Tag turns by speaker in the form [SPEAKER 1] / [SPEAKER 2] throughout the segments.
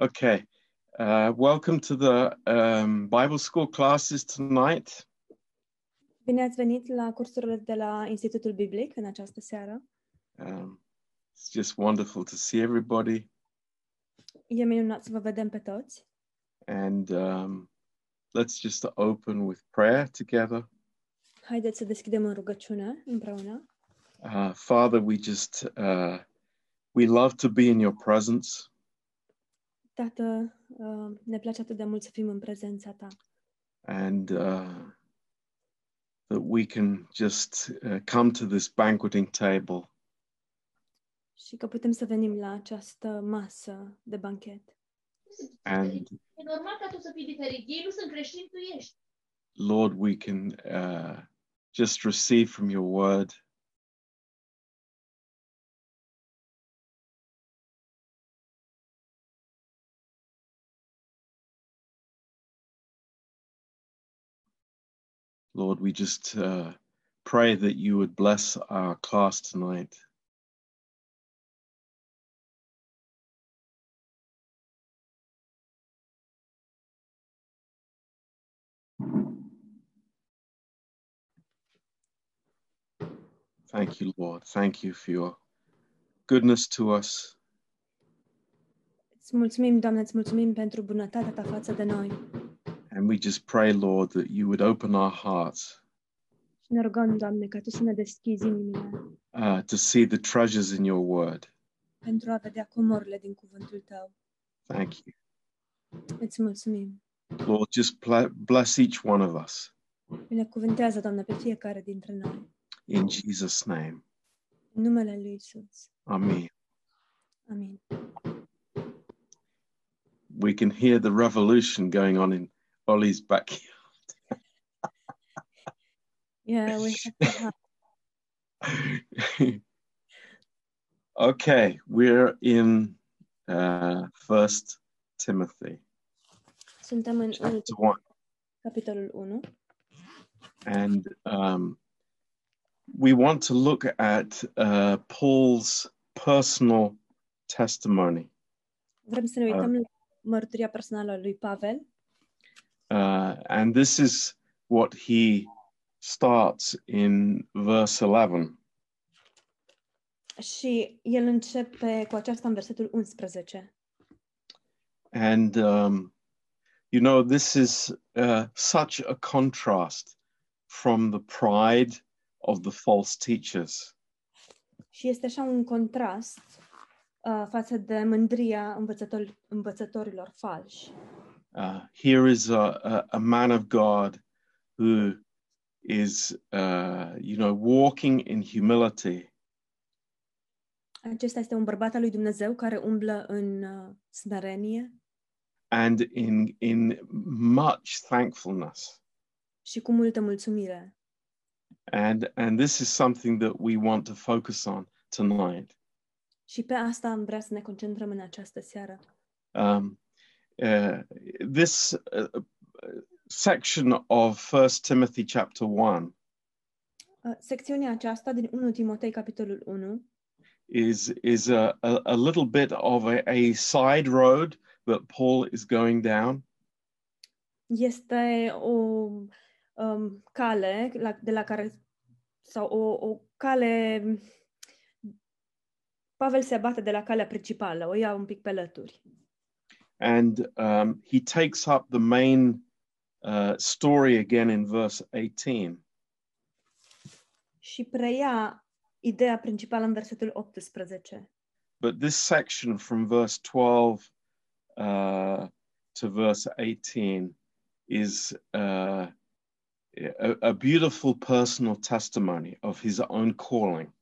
[SPEAKER 1] Okay. Uh, welcome to the um, Bible school classes tonight.
[SPEAKER 2] Bine ați venit la cursurile de la Institutul Biblic în această seară.
[SPEAKER 1] Um, it's just wonderful to see everybody.
[SPEAKER 2] E minunat să vă vedem pe toți.
[SPEAKER 1] And um, let's just open with prayer together.
[SPEAKER 2] Haideți să deschidem în rugăciune împreună.
[SPEAKER 1] Uh, Father, we just uh, we love to be in your presence.
[SPEAKER 2] Tată, uh, ne place atât de mult să fim în prezența ta
[SPEAKER 1] and uh, that we can just uh, come to this banqueting table
[SPEAKER 2] și că putem să venim la această masă de banchet.
[SPEAKER 1] and
[SPEAKER 3] E normal ca tu să fii diferit. Ei nu sunt creștini, tu ești.
[SPEAKER 1] Lord, we can uh, just receive from your word. Lord, we just uh, pray that you would bless our class tonight. Thank you, Lord. Thank you for your goodness to us.
[SPEAKER 2] Îți mulțumim, Doamne, îți mulțumim pentru bunătatea ta față de noi.
[SPEAKER 1] And we just pray, Lord, that you would open our hearts
[SPEAKER 2] Și ne rugăm, Doamne, ca Tu să ne deschizi inimile
[SPEAKER 1] uh, to see the treasures in your word.
[SPEAKER 2] pentru a vedea comorile din cuvântul Tău.
[SPEAKER 1] Thank you.
[SPEAKER 2] Îți mulțumim.
[SPEAKER 1] Lord, just ple- bless each one of us
[SPEAKER 2] Binecuvântează, Doamne, pe fiecare dintre noi.
[SPEAKER 1] in Jesus' name.
[SPEAKER 2] În numele Lui Isus.
[SPEAKER 1] Amen.
[SPEAKER 2] Amin.
[SPEAKER 1] We can hear the revolution going on in Ollie's backyard.
[SPEAKER 2] Yeah, we have have
[SPEAKER 1] okay, we're in uh, First Timothy
[SPEAKER 2] Suntem în,
[SPEAKER 1] chapter one,
[SPEAKER 2] capitolul 1
[SPEAKER 1] and um, we want to look at uh, Paul's personal testimony.
[SPEAKER 2] Vrem să ne uităm la mărturia personală a lui Pavel
[SPEAKER 1] Uh, and this is what he starts in verse 11.
[SPEAKER 2] și el începe cu aceasta în versetul 11.
[SPEAKER 1] And, um, you know, this is uh, such a contrast from the pride of the false teachers.
[SPEAKER 2] Și este așa un contrast uh, față de mândria învățător, învățătorilor falși.
[SPEAKER 1] Uh, here is a, a, a man of God who is, uh, you know, walking in humility
[SPEAKER 2] Acesta este un bărbat al lui Dumnezeu care umblă în uh, smerenie
[SPEAKER 1] and in, in much thankfulness.
[SPEAKER 2] și cu multă mulțumire.
[SPEAKER 1] And, and this is something that we want to focus on tonight.
[SPEAKER 2] Și pe asta am vrea să ne concentrăm în această seară.
[SPEAKER 1] Um, this uh, uh, section of First Timothy chapter 1
[SPEAKER 2] Uh, secțiunea aceasta din 1 Timotei, capitolul 1,
[SPEAKER 1] is, is a, a, a little bit of a, a side road that Paul is going down.
[SPEAKER 2] este o um, cale la, de la care sau o, o cale Pavel se bate de la calea principală, o ia un pic pe lături.
[SPEAKER 1] And um, he takes up the main uh, story again in verse 18.
[SPEAKER 2] Și preia ideea principală în versetul 18.
[SPEAKER 1] But this section from verse 12 uh, to verse 18 is uh, a, a beautiful personal testimony of his own calling.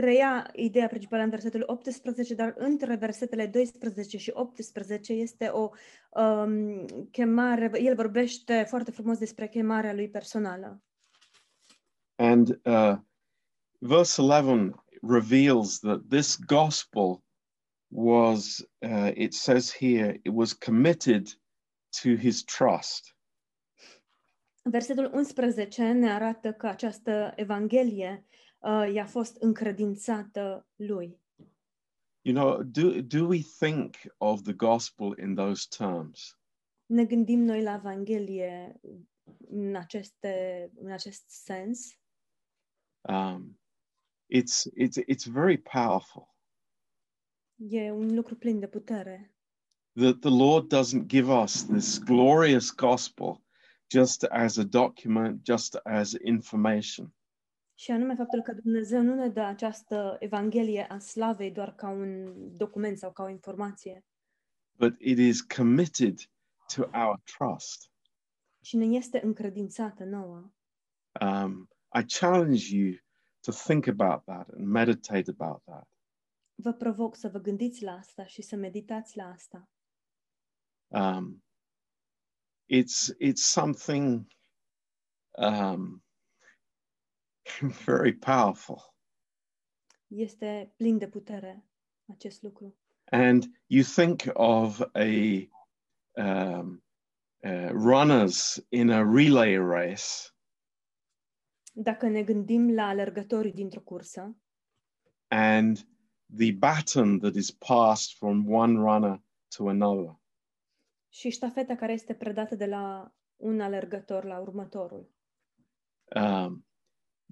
[SPEAKER 2] Reia ideea principală în versetul 18, dar între versetele 12 și 18 este o um, chemare, el vorbește foarte frumos despre chemarea lui personală.
[SPEAKER 1] And uh, verse 11 reveals that this gospel was, uh, it says here, it was committed to his trust.
[SPEAKER 2] Versetul 11 ne arată că această evanghelie uh, i-a fost încredințată lui.
[SPEAKER 1] You know, do, do we think of the gospel in those terms?
[SPEAKER 2] Ne gândim noi la Evanghelie în, aceste, în acest sens?
[SPEAKER 1] Um, it's, it's, it's very powerful.
[SPEAKER 2] E un lucru plin de putere.
[SPEAKER 1] that the Lord doesn't give us this glorious gospel just as a document, just as information,
[SPEAKER 2] Și anume faptul că Dumnezeu nu ne dă această Evanghelie a slavei doar ca un document sau ca o informație,
[SPEAKER 1] but it is committed to our trust.
[SPEAKER 2] ci ne este încredințată nouă.
[SPEAKER 1] Um, I challenge you to think about that and meditate about that.
[SPEAKER 2] Vă provoc să vă gândiți la asta și să meditați la asta.
[SPEAKER 1] Um, it's it's something um, very powerful,
[SPEAKER 2] Este plin de putere acest lucru.
[SPEAKER 1] and you think of a um, uh, runners in a relay race,
[SPEAKER 2] Dacă ne gândim la alergătorii dintr-o cursă
[SPEAKER 1] and the baton that is passed from one runner to another.
[SPEAKER 2] și ștafeta care este predată de la un alergător la următorul.
[SPEAKER 1] Um,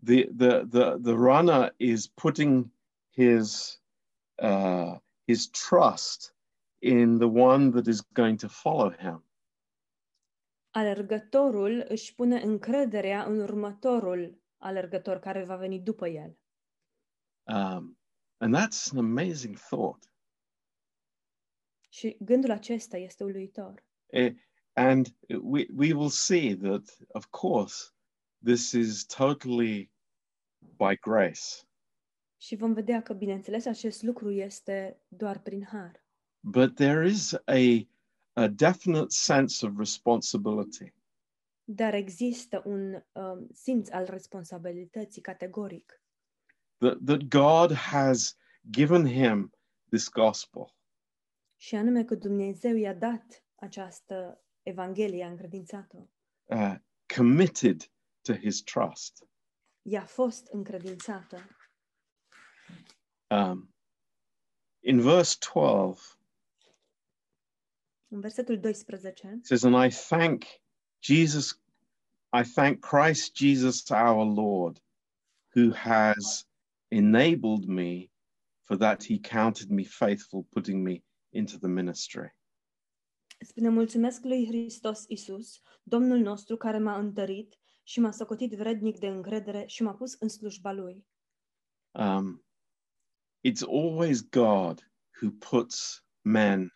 [SPEAKER 1] the, the, the, the runner is putting his, uh, his trust in the one that is going to follow him.
[SPEAKER 2] Alergătorul își pune încrederea în următorul alergător care va veni după el.
[SPEAKER 1] Um, and that's an amazing thought.
[SPEAKER 2] Și gândul acesta este uluitor.
[SPEAKER 1] Eh, and we, we will see that, of course, this is totally by grace.
[SPEAKER 2] Și vom vedea că, bineînțeles, acest lucru este doar prin har.
[SPEAKER 1] But there is a, a definite sense of responsibility.
[SPEAKER 2] Dar există un um, simț al responsabilității categoric.
[SPEAKER 1] that, that God has given him this gospel.
[SPEAKER 2] Și anume că Dumnezeu i-a dat această Evanghelie, a încredințat-o.
[SPEAKER 1] uh, committed to his trust.
[SPEAKER 2] I-a fost încredințată.
[SPEAKER 1] Um, in verse 12,
[SPEAKER 2] În versetul 12
[SPEAKER 1] it says, And I thank Jesus, I thank Christ Jesus our Lord, who has enabled me for that he counted me faithful, putting me into the ministry.
[SPEAKER 2] spune mulțumesc lui Hristos Isus, Domnul nostru care m-a întărit și m-a socotit vrednic de încredere și m-a pus în slujba lui.
[SPEAKER 1] Um, it's always God who puts men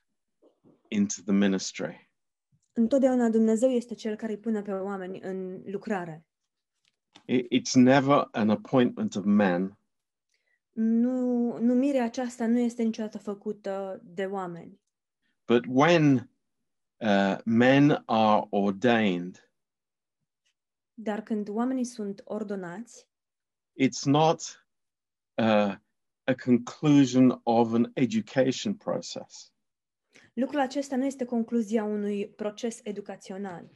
[SPEAKER 1] into the ministry.
[SPEAKER 2] Întotdeauna Dumnezeu este cel care îi pune pe oameni în lucrare.
[SPEAKER 1] It- it's never an appointment of men,
[SPEAKER 2] Nu, numirea aceasta nu este niciodată făcută de oameni.
[SPEAKER 1] but when uh, men are ordained,
[SPEAKER 2] Dar când oamenii sunt ordonați,
[SPEAKER 1] it's not uh, a conclusion of an education process.
[SPEAKER 2] lucrul acesta nu este concluzia unui proces educațional.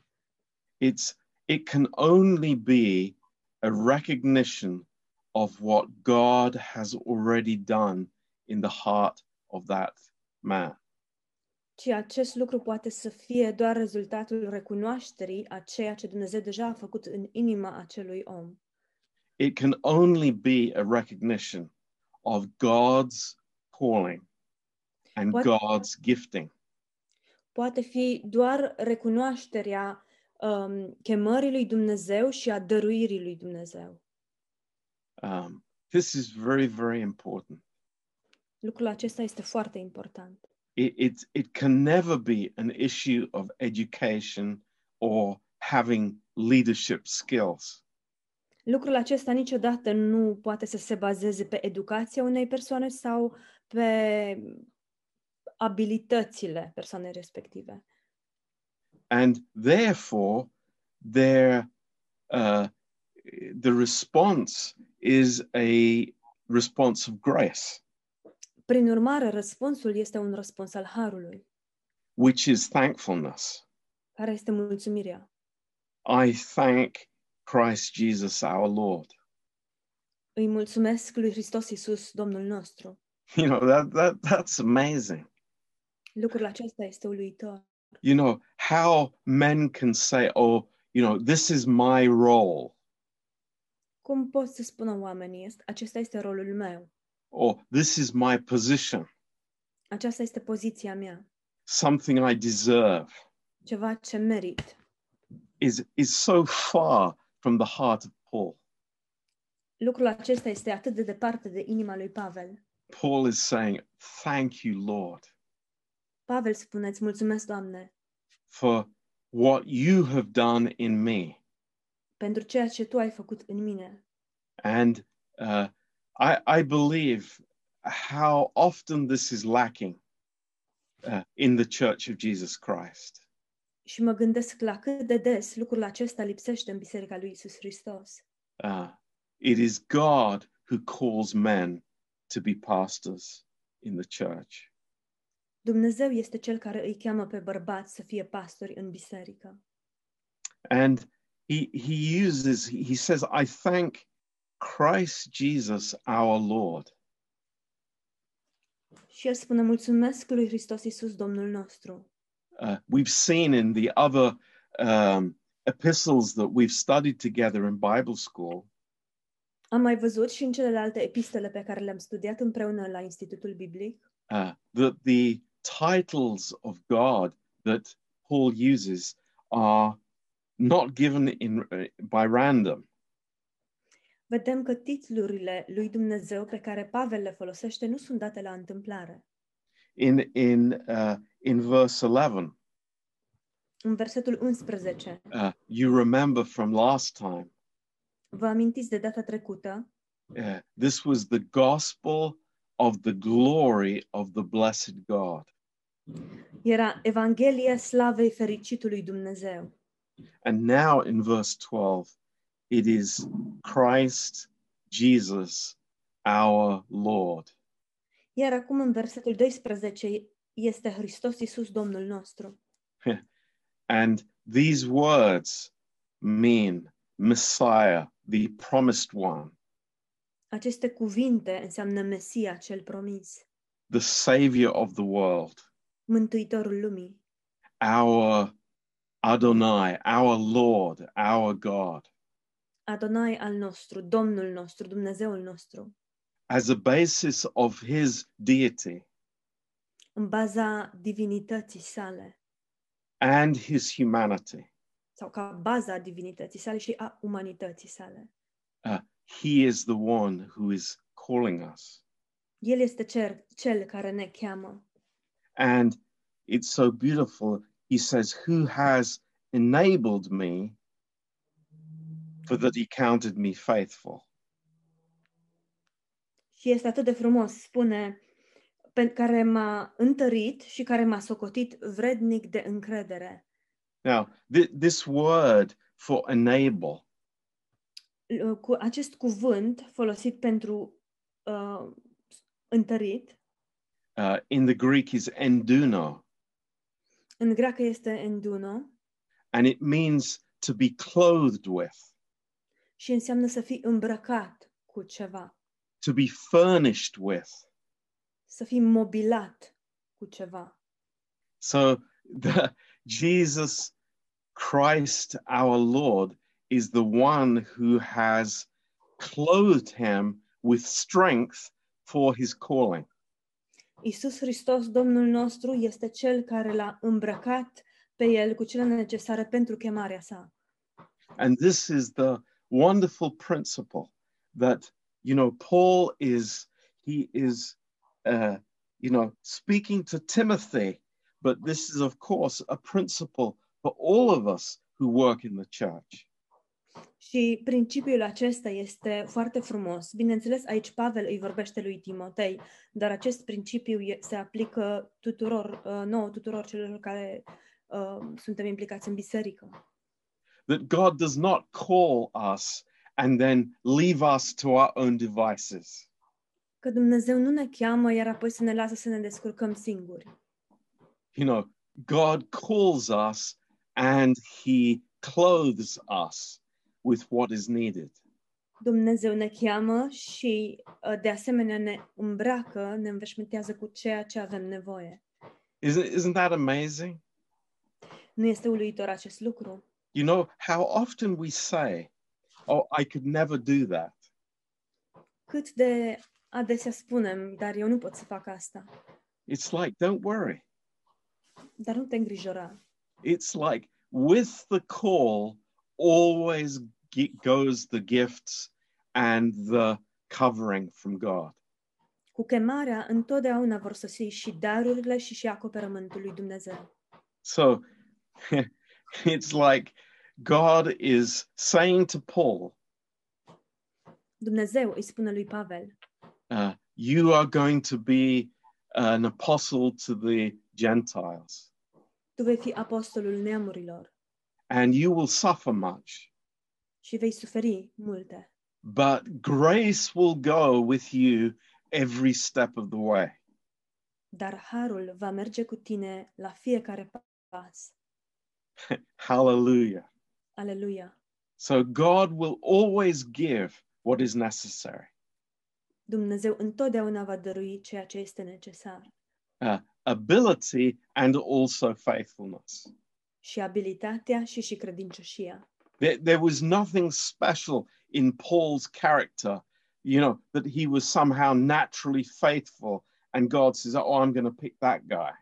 [SPEAKER 1] It's it can only be a recognition of what God has already done in the heart of that man.
[SPEAKER 2] Ci acest lucru poate să fie doar rezultatul recunoașterii a ceea ce Dumnezeu deja a făcut în inima acelui om.
[SPEAKER 1] It can only be a recognition of God's calling and
[SPEAKER 2] What-
[SPEAKER 1] God's gifting.
[SPEAKER 2] Poate fi doar recunoașterea um, chemării lui Dumnezeu și a dăruirii lui Dumnezeu.
[SPEAKER 1] Um, this is very, very important.
[SPEAKER 2] Lucrul acesta este foarte important.
[SPEAKER 1] It, it, it can never be an issue of education or having leadership skills.
[SPEAKER 2] Lucrul acesta niciodată nu poate să se bazeze pe educația unei persoane sau pe abilitățile persoanei respective.
[SPEAKER 1] And therefore, their, uh, the response is a response of grace,
[SPEAKER 2] Prin urmare, răspunsul este un răspuns al harului,
[SPEAKER 1] which is thankfulness.
[SPEAKER 2] care este mulțumirea.
[SPEAKER 1] I thank Christ Jesus our Lord.
[SPEAKER 2] Îi mulțumesc lui Hristos Iisus, Domnul nostru.
[SPEAKER 1] You know, that, that, that's amazing.
[SPEAKER 2] Lucrul acesta este uluitor.
[SPEAKER 1] You know, how men can say, oh, you know, this is my role,
[SPEAKER 2] Cum pot să spună oamenii, "Est- acesta este rolul meu,
[SPEAKER 1] or this is my position,
[SPEAKER 2] aceasta este poziția mea,
[SPEAKER 1] something I deserve,
[SPEAKER 2] ceva ce merit.
[SPEAKER 1] is, is so far from the heart of Paul.
[SPEAKER 2] Lucrul acesta este atât de departe de inima lui Pavel.
[SPEAKER 1] Paul is saying, Thank you, Lord,
[SPEAKER 2] Pavel spune, îți mulțumesc, Doamne,
[SPEAKER 1] for what you have done in me.
[SPEAKER 2] pentru ceea ce Tu ai făcut în mine.
[SPEAKER 1] And uh, I, I believe how often this is lacking uh, in the Church of Jesus Christ.
[SPEAKER 2] Și mă gândesc la cât de des lucrul acesta lipsește în Biserica lui Isus Hristos.
[SPEAKER 1] Uh, it is God who calls men to be pastors in the church.
[SPEAKER 2] Dumnezeu este Cel care îi cheamă pe bărbați să fie pastori în biserică.
[SPEAKER 1] And he, he uses, he says, I thank Christ Jesus our Lord.
[SPEAKER 2] Și el spune, mulțumesc lui Hristos Isus, Domnul nostru.
[SPEAKER 1] Uh, we've seen in the other um, epistles that we've studied together in Bible school
[SPEAKER 2] Am mai văzut și în celelalte epistole pe care le-am studiat împreună la Institutul Biblic
[SPEAKER 1] uh, that the titles of God that Paul uses are not given in uh, by random.
[SPEAKER 2] Vedem că titlurile lui Dumnezeu pe care Pavel le folosește nu sunt date la întâmplare.
[SPEAKER 1] In in uh, in verse eleven,
[SPEAKER 2] În versetul 11,
[SPEAKER 1] uh, you remember from last time.
[SPEAKER 2] vă amintiți de data trecută,
[SPEAKER 1] uh, this was the gospel of the glory of the blessed God.
[SPEAKER 2] era Evanghelia slavei fericitului Dumnezeu.
[SPEAKER 1] And now in verse 12, it is Christ Jesus our Lord.
[SPEAKER 2] Iar acum în versetul 12 este Hristos Isus Domnul nostru.
[SPEAKER 1] And these words mean Messiah, the promised one,
[SPEAKER 2] Aceste cuvinte înseamnă Mesia cel promis,
[SPEAKER 1] the Savior of the world,
[SPEAKER 2] Mântuitorul lumii,
[SPEAKER 1] our Adonai, our Lord, our God.
[SPEAKER 2] Adonai al nostru, Domnul nostru, Dumnezeul nostru,
[SPEAKER 1] As a basis of his deity
[SPEAKER 2] în baza divinității sale
[SPEAKER 1] and his humanity,
[SPEAKER 2] sau ca baza divinității sale și a umanității sale.
[SPEAKER 1] uh, he is the one who is calling us.
[SPEAKER 2] El este cer, cel care ne cheamă
[SPEAKER 1] And it's so beautiful. He says, Who has enabled me for that he counted me faithful?
[SPEAKER 2] și este atât de frumos, spune, pe care m-a întărit și care m-a socotit vrednic de încredere.
[SPEAKER 1] Now, th- this word for enable
[SPEAKER 2] L- Cu acest cuvânt folosit pentru uh, întărit,
[SPEAKER 1] uh, in the Greek is enduno,
[SPEAKER 2] în greacă este enduno
[SPEAKER 1] and it means to be clothed with,
[SPEAKER 2] și înseamnă să fii îmbrăcat cu ceva,
[SPEAKER 1] to be furnished with.
[SPEAKER 2] să fii mobilat cu ceva.
[SPEAKER 1] So, the, Jesus Christ, our Lord, is the one who has clothed him with strength for his calling.
[SPEAKER 2] Isus Hristos, Domnul nostru, este cel care l-a îmbrăcat pe el cu cele necesare pentru chemarea sa.
[SPEAKER 1] And this is the wonderful principle that, you know, Paul is, he is, uh, you know, speaking to Timothy, but this is, of course, a principle for all of us who work in the church.
[SPEAKER 2] Și principiul acesta este foarte frumos. Bineînțeles, aici Pavel îi vorbește lui Timotei, dar acest principiu e- se aplică tuturor, uh, nouă tuturor celor care uh, suntem implicați în biserică.
[SPEAKER 1] That God does not call us and then leave us to our own devices.
[SPEAKER 2] Că Dumnezeu nu ne cheamă, iar apoi să ne lasă să ne descurcăm singuri.
[SPEAKER 1] You know, God calls us and he clothes us with what is needed.
[SPEAKER 2] Dumnezeu ne cheamă și uh, de asemenea ne îmbracă, ne înveșmântează cu ceea ce avem nevoie.
[SPEAKER 1] Isn't, isn't that amazing?
[SPEAKER 2] Nu este uluitor acest lucru?
[SPEAKER 1] You know, how often we say, Oh, I could never do that.
[SPEAKER 2] Cât de adesea spunem, dar eu nu pot să fac asta.
[SPEAKER 1] It's like, don't worry.
[SPEAKER 2] Dar nu te îngrijora.
[SPEAKER 1] It's like, with the call, always goes the gifts and the covering from God.
[SPEAKER 2] Cu chemarea, întotdeauna vor sosi și darurile și și acoperământul lui Dumnezeu.
[SPEAKER 1] So it's like God is saying to Paul,
[SPEAKER 2] Dumnezeu îi spune lui Pavel,
[SPEAKER 1] uh, You are going to be an apostle to the Gentiles,
[SPEAKER 2] tu vei fi apostolul neamurilor
[SPEAKER 1] and you will suffer much,
[SPEAKER 2] și vei suferi multe.
[SPEAKER 1] but grace will go with you every step of the way.
[SPEAKER 2] Dar harul va merge cu tine la fiecare pas.
[SPEAKER 1] Hallelujah.
[SPEAKER 2] Hallelujah.
[SPEAKER 1] So God will always give what is necessary.
[SPEAKER 2] Dumnezeu întotdeauna va dărui ceea ce este necesar.
[SPEAKER 1] Uh, ability and also faithfulness.
[SPEAKER 2] Și abilitatea și și credincioșia.
[SPEAKER 1] There, there was nothing special in Paul's character, you know, that he was somehow naturally faithful and God says, Oh, I'm going to pick that guy.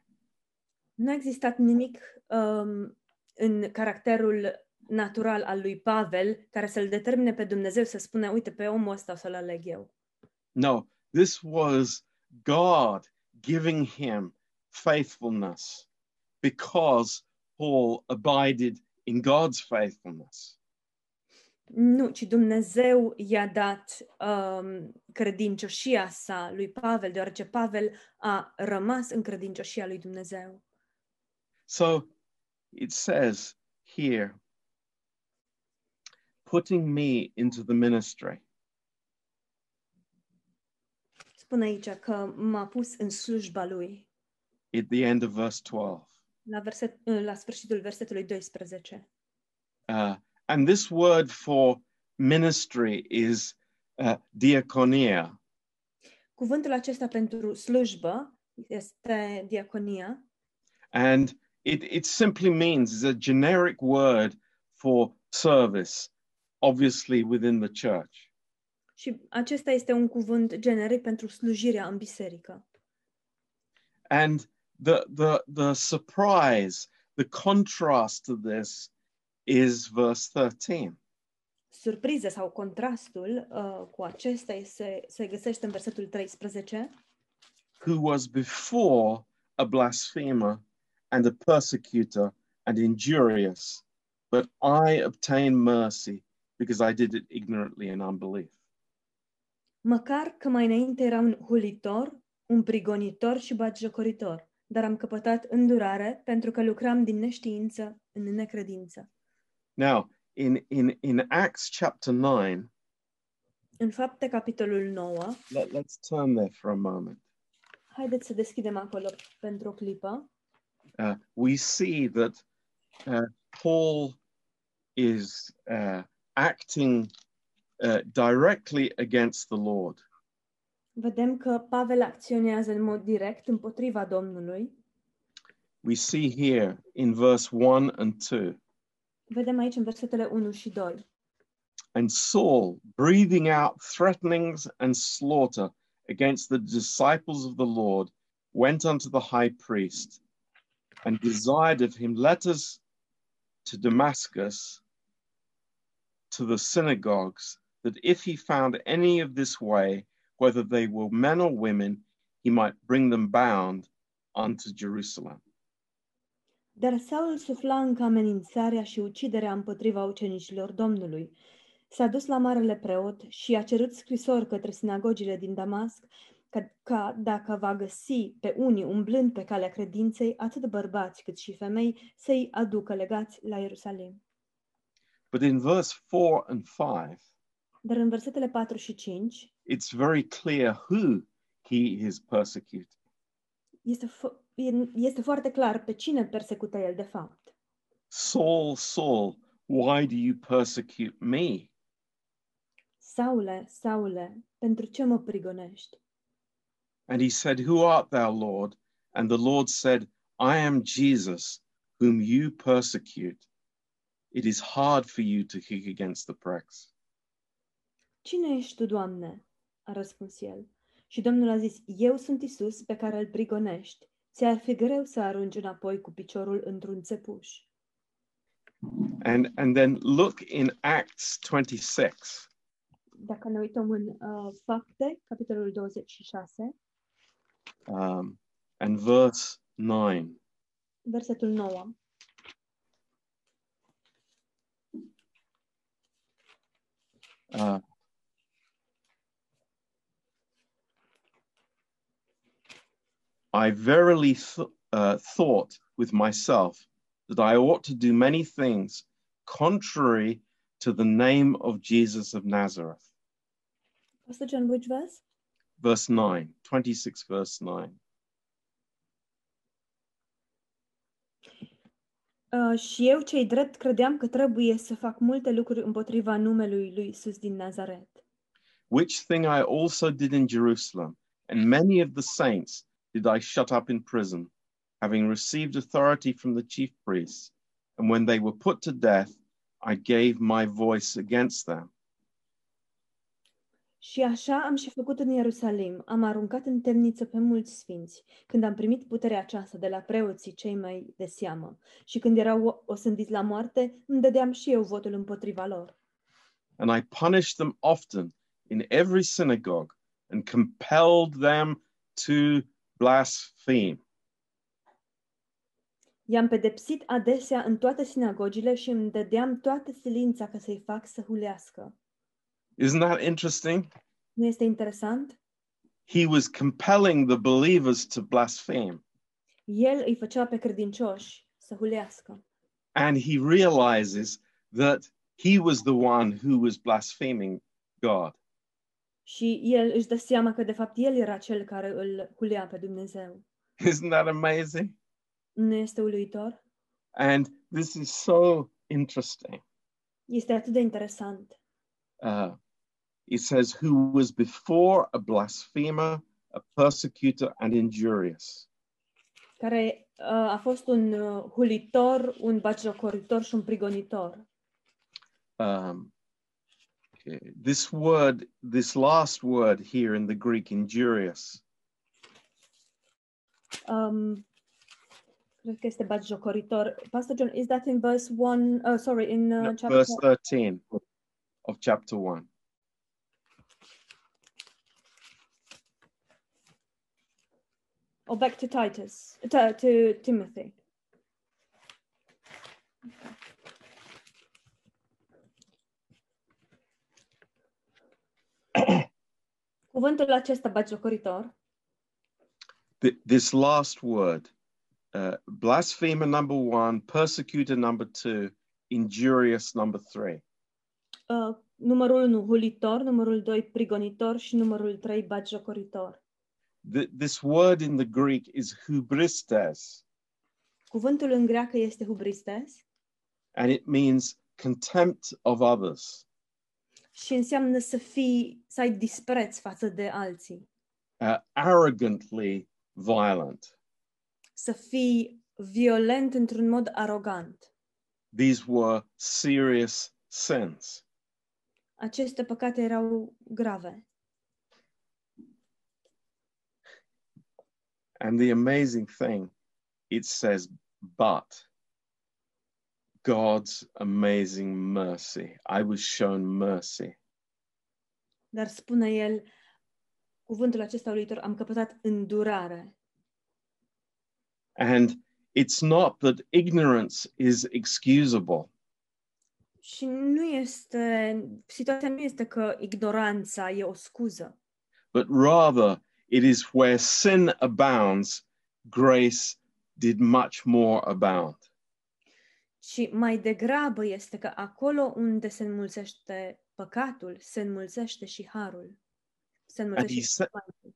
[SPEAKER 2] Nu a existat nimic um, în caracterul natural al lui Pavel care să-l determine pe Dumnezeu să spună, uite, pe omul ăsta o să-l aleg eu.
[SPEAKER 1] No, this was God giving him faithfulness because Paul abided in God's faithfulness.
[SPEAKER 2] Nu, ci Dumnezeu i-a dat um, credincioșia sa lui Pavel, deoarece Pavel a rămas în credincioșia lui Dumnezeu.
[SPEAKER 1] So it says here, putting me into the ministry.
[SPEAKER 2] Spune aici că m-a pus în slujba lui,
[SPEAKER 1] at the end of verse 12.
[SPEAKER 2] la, verset, la sfârșitul versetului 12.
[SPEAKER 1] Uh, and this word for ministry is uh, diaconia.
[SPEAKER 2] Cuvântul acesta pentru slujbă este diaconia
[SPEAKER 1] And it, it simply means it's a generic word for service, obviously within the church.
[SPEAKER 2] și acesta este un cuvânt generic pentru slujirea în biserică.
[SPEAKER 1] And the, the, the surprise, the contrast to this is verse 13.
[SPEAKER 2] Surpriza sau contrastul uh, cu acesta se, se găsește în versetul 13.
[SPEAKER 1] Who was before a blasphemer and a persecutor and injurious, but I obtained mercy because I did it ignorantly in unbelief.
[SPEAKER 2] Măcar că mai înainte era un hulitor, un prigonitor și batjocoritor, dar am căpătat îndurare pentru că lucram din neștiință în necredință.
[SPEAKER 1] Now, in, in, in Acts chapter 9,
[SPEAKER 2] În fapte, capitolul 9,
[SPEAKER 1] let, let's turn there for a moment.
[SPEAKER 2] haideți să deschidem acolo pentru o clipă.
[SPEAKER 1] Uh, we see that uh, Paul is uh, acting uh, directly against the Lord.
[SPEAKER 2] Vedem că Pavel acționează în mod direct împotriva Domnului.
[SPEAKER 1] We see here in verse 1 and 2.
[SPEAKER 2] Vedem aici în versetele 1 și 2.
[SPEAKER 1] And Saul, breathing out threatenings and slaughter against the disciples of the Lord, went unto the high priest and desired of him letters to Damascus to the synagogues, that if he found any of this way, whether they were men or women, he might bring them bound unto Jerusalem.
[SPEAKER 2] Dar Saul sufla încă amenințarea și uciderea împotriva ucenicilor Domnului. S-a dus la marele preot și a cerut scrisori către sinagogile din Damasc ca, ca dacă va găsi pe unii umblând pe calea credinței, atât bărbați cât și femei, să-i aducă legați la Ierusalim.
[SPEAKER 1] But in verse 4 and 5,
[SPEAKER 2] Dar în versetele 4 și 5
[SPEAKER 1] it's very clear who he is persecuting.
[SPEAKER 2] este, fo- e- este foarte clar pe cine persecută el de fapt.
[SPEAKER 1] Saul, Saul, why do you persecute me?
[SPEAKER 2] Saule, Saule, pentru ce mă prigonești?
[SPEAKER 1] And he said, Who art thou, Lord? And the Lord said, I am Jesus, whom you persecute. It is hard for you to kick against the pricks.
[SPEAKER 2] Cine ești tu, Doamne? A răspuns el. Și Domnul a zis, eu sunt Isus pe care îl prigonești. Ți-ar fi greu să arunci înapoi cu piciorul într-un țepuș.
[SPEAKER 1] And, and then look in Acts 26.
[SPEAKER 2] Dacă ne uităm în uh, Fapte, capitolul 26,
[SPEAKER 1] um, and verse 9.
[SPEAKER 2] versetul 9.
[SPEAKER 1] Uh, I verily th- uh, thought with myself that I ought to do many things contrary to the name of Jesus of Nazareth.
[SPEAKER 2] Pastor John, which verse?
[SPEAKER 1] Verse 9, 26, verse 9.
[SPEAKER 2] Uh, și eu, cei drept, credeam că trebuie să fac multe lucruri împotriva numelui lui Isus din Nazaret.
[SPEAKER 1] Which thing I also did in Jerusalem, and many of the saints did I shut up in prison, having received authority from the chief priests. And when they were put to death, I gave my voice against them.
[SPEAKER 2] Și așa am și făcut în Ierusalim, am aruncat în temniță pe mulți sfinți, când am primit puterea aceasta de la preoții cei mai de seamă. Și când erau osândiți la moarte, îmi dădeam și eu votul împotriva lor.
[SPEAKER 1] And I punished them often in every synagogue and compelled them to blaspheme.
[SPEAKER 2] I-am pedepsit adesea în toate sinagogile și îmi dădeam toată silința ca să-i fac să hulească.
[SPEAKER 1] Isn't that interesting?
[SPEAKER 2] Nu este interesant?
[SPEAKER 1] He was compelling the believers to blaspheme.
[SPEAKER 2] El îi făcea pe credincioși să hulească.
[SPEAKER 1] And he realizes that he was the one who was blaspheming God.
[SPEAKER 2] Și el își dă seama că de fapt el era cel care îl hulea pe Dumnezeu.
[SPEAKER 1] Isn't that amazing?
[SPEAKER 2] Nu este uluitor?
[SPEAKER 1] And this is so interesting.
[SPEAKER 2] Este atât de interesant.
[SPEAKER 1] Uh, it says, who was before a blasphemer, a persecutor, and injurious.
[SPEAKER 2] Care uh, a fost un uh, hulitor, un bagiocoritor și un prigonitor.
[SPEAKER 1] Um, okay, this word, this last word here in the Greek, injurious,
[SPEAKER 2] Um, cred că este bagiocoritor. Pastor John, is that in verse 1? Uh, sorry, in uh,
[SPEAKER 1] no,
[SPEAKER 2] chapter
[SPEAKER 1] verse 13 of chapter 1.
[SPEAKER 2] or back to Titus, to, to Timothy. Cuvântul acesta bagiocoritor
[SPEAKER 1] this last word, uh, blasphemer number one, persecutor number two, injurious number three.
[SPEAKER 2] Uh, numărul 1, hulitor, numărul 2, prigonitor și numărul 3, bagiocoritor.
[SPEAKER 1] Th- this word in the Greek is hubristes,
[SPEAKER 2] Cuvântul în greacă este hubristes
[SPEAKER 1] and it means contempt of others,
[SPEAKER 2] și înseamnă să fii, să ai dispreț față de alții,
[SPEAKER 1] uh, arrogantly violent.
[SPEAKER 2] să fii violent într-un mod arogant.
[SPEAKER 1] These were serious sins.
[SPEAKER 2] Aceste păcate erau grave.
[SPEAKER 1] And the amazing thing, it says, but God's amazing mercy. I was shown mercy.
[SPEAKER 2] Dar spune el, cuvântul acesta uluitor, am căpătat îndurare.
[SPEAKER 1] And it's not that ignorance is excusable.
[SPEAKER 2] Și nu este, situația nu este că ignoranța e o scuză,
[SPEAKER 1] but rather it is where sin abounds, grace did much more abound.
[SPEAKER 2] ci mai degrabă este că acolo unde se înmulțește păcatul, se înmulțește și harul. Se înmulțește
[SPEAKER 1] he
[SPEAKER 2] și
[SPEAKER 1] sa-
[SPEAKER 2] harul.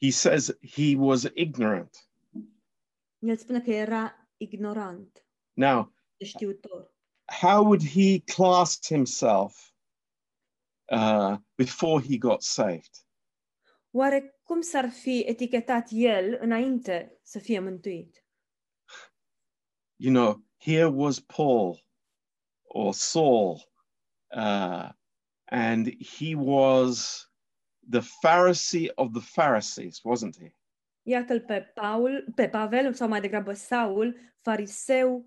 [SPEAKER 1] He says he was ignorant.
[SPEAKER 2] El spune că era ignorant,
[SPEAKER 1] Now,
[SPEAKER 2] știutor.
[SPEAKER 1] How would he class himself uh, before he got saved?
[SPEAKER 2] Oare cum s-ar fi etichetat el înainte să fie mântuit?
[SPEAKER 1] You know, here was Paul or Saul, uh, and he was the Pharisee of the Pharisees, wasn't he?
[SPEAKER 2] Iată-l pe Paul, pe Pavel, sau mai degrabă Saul, fariseu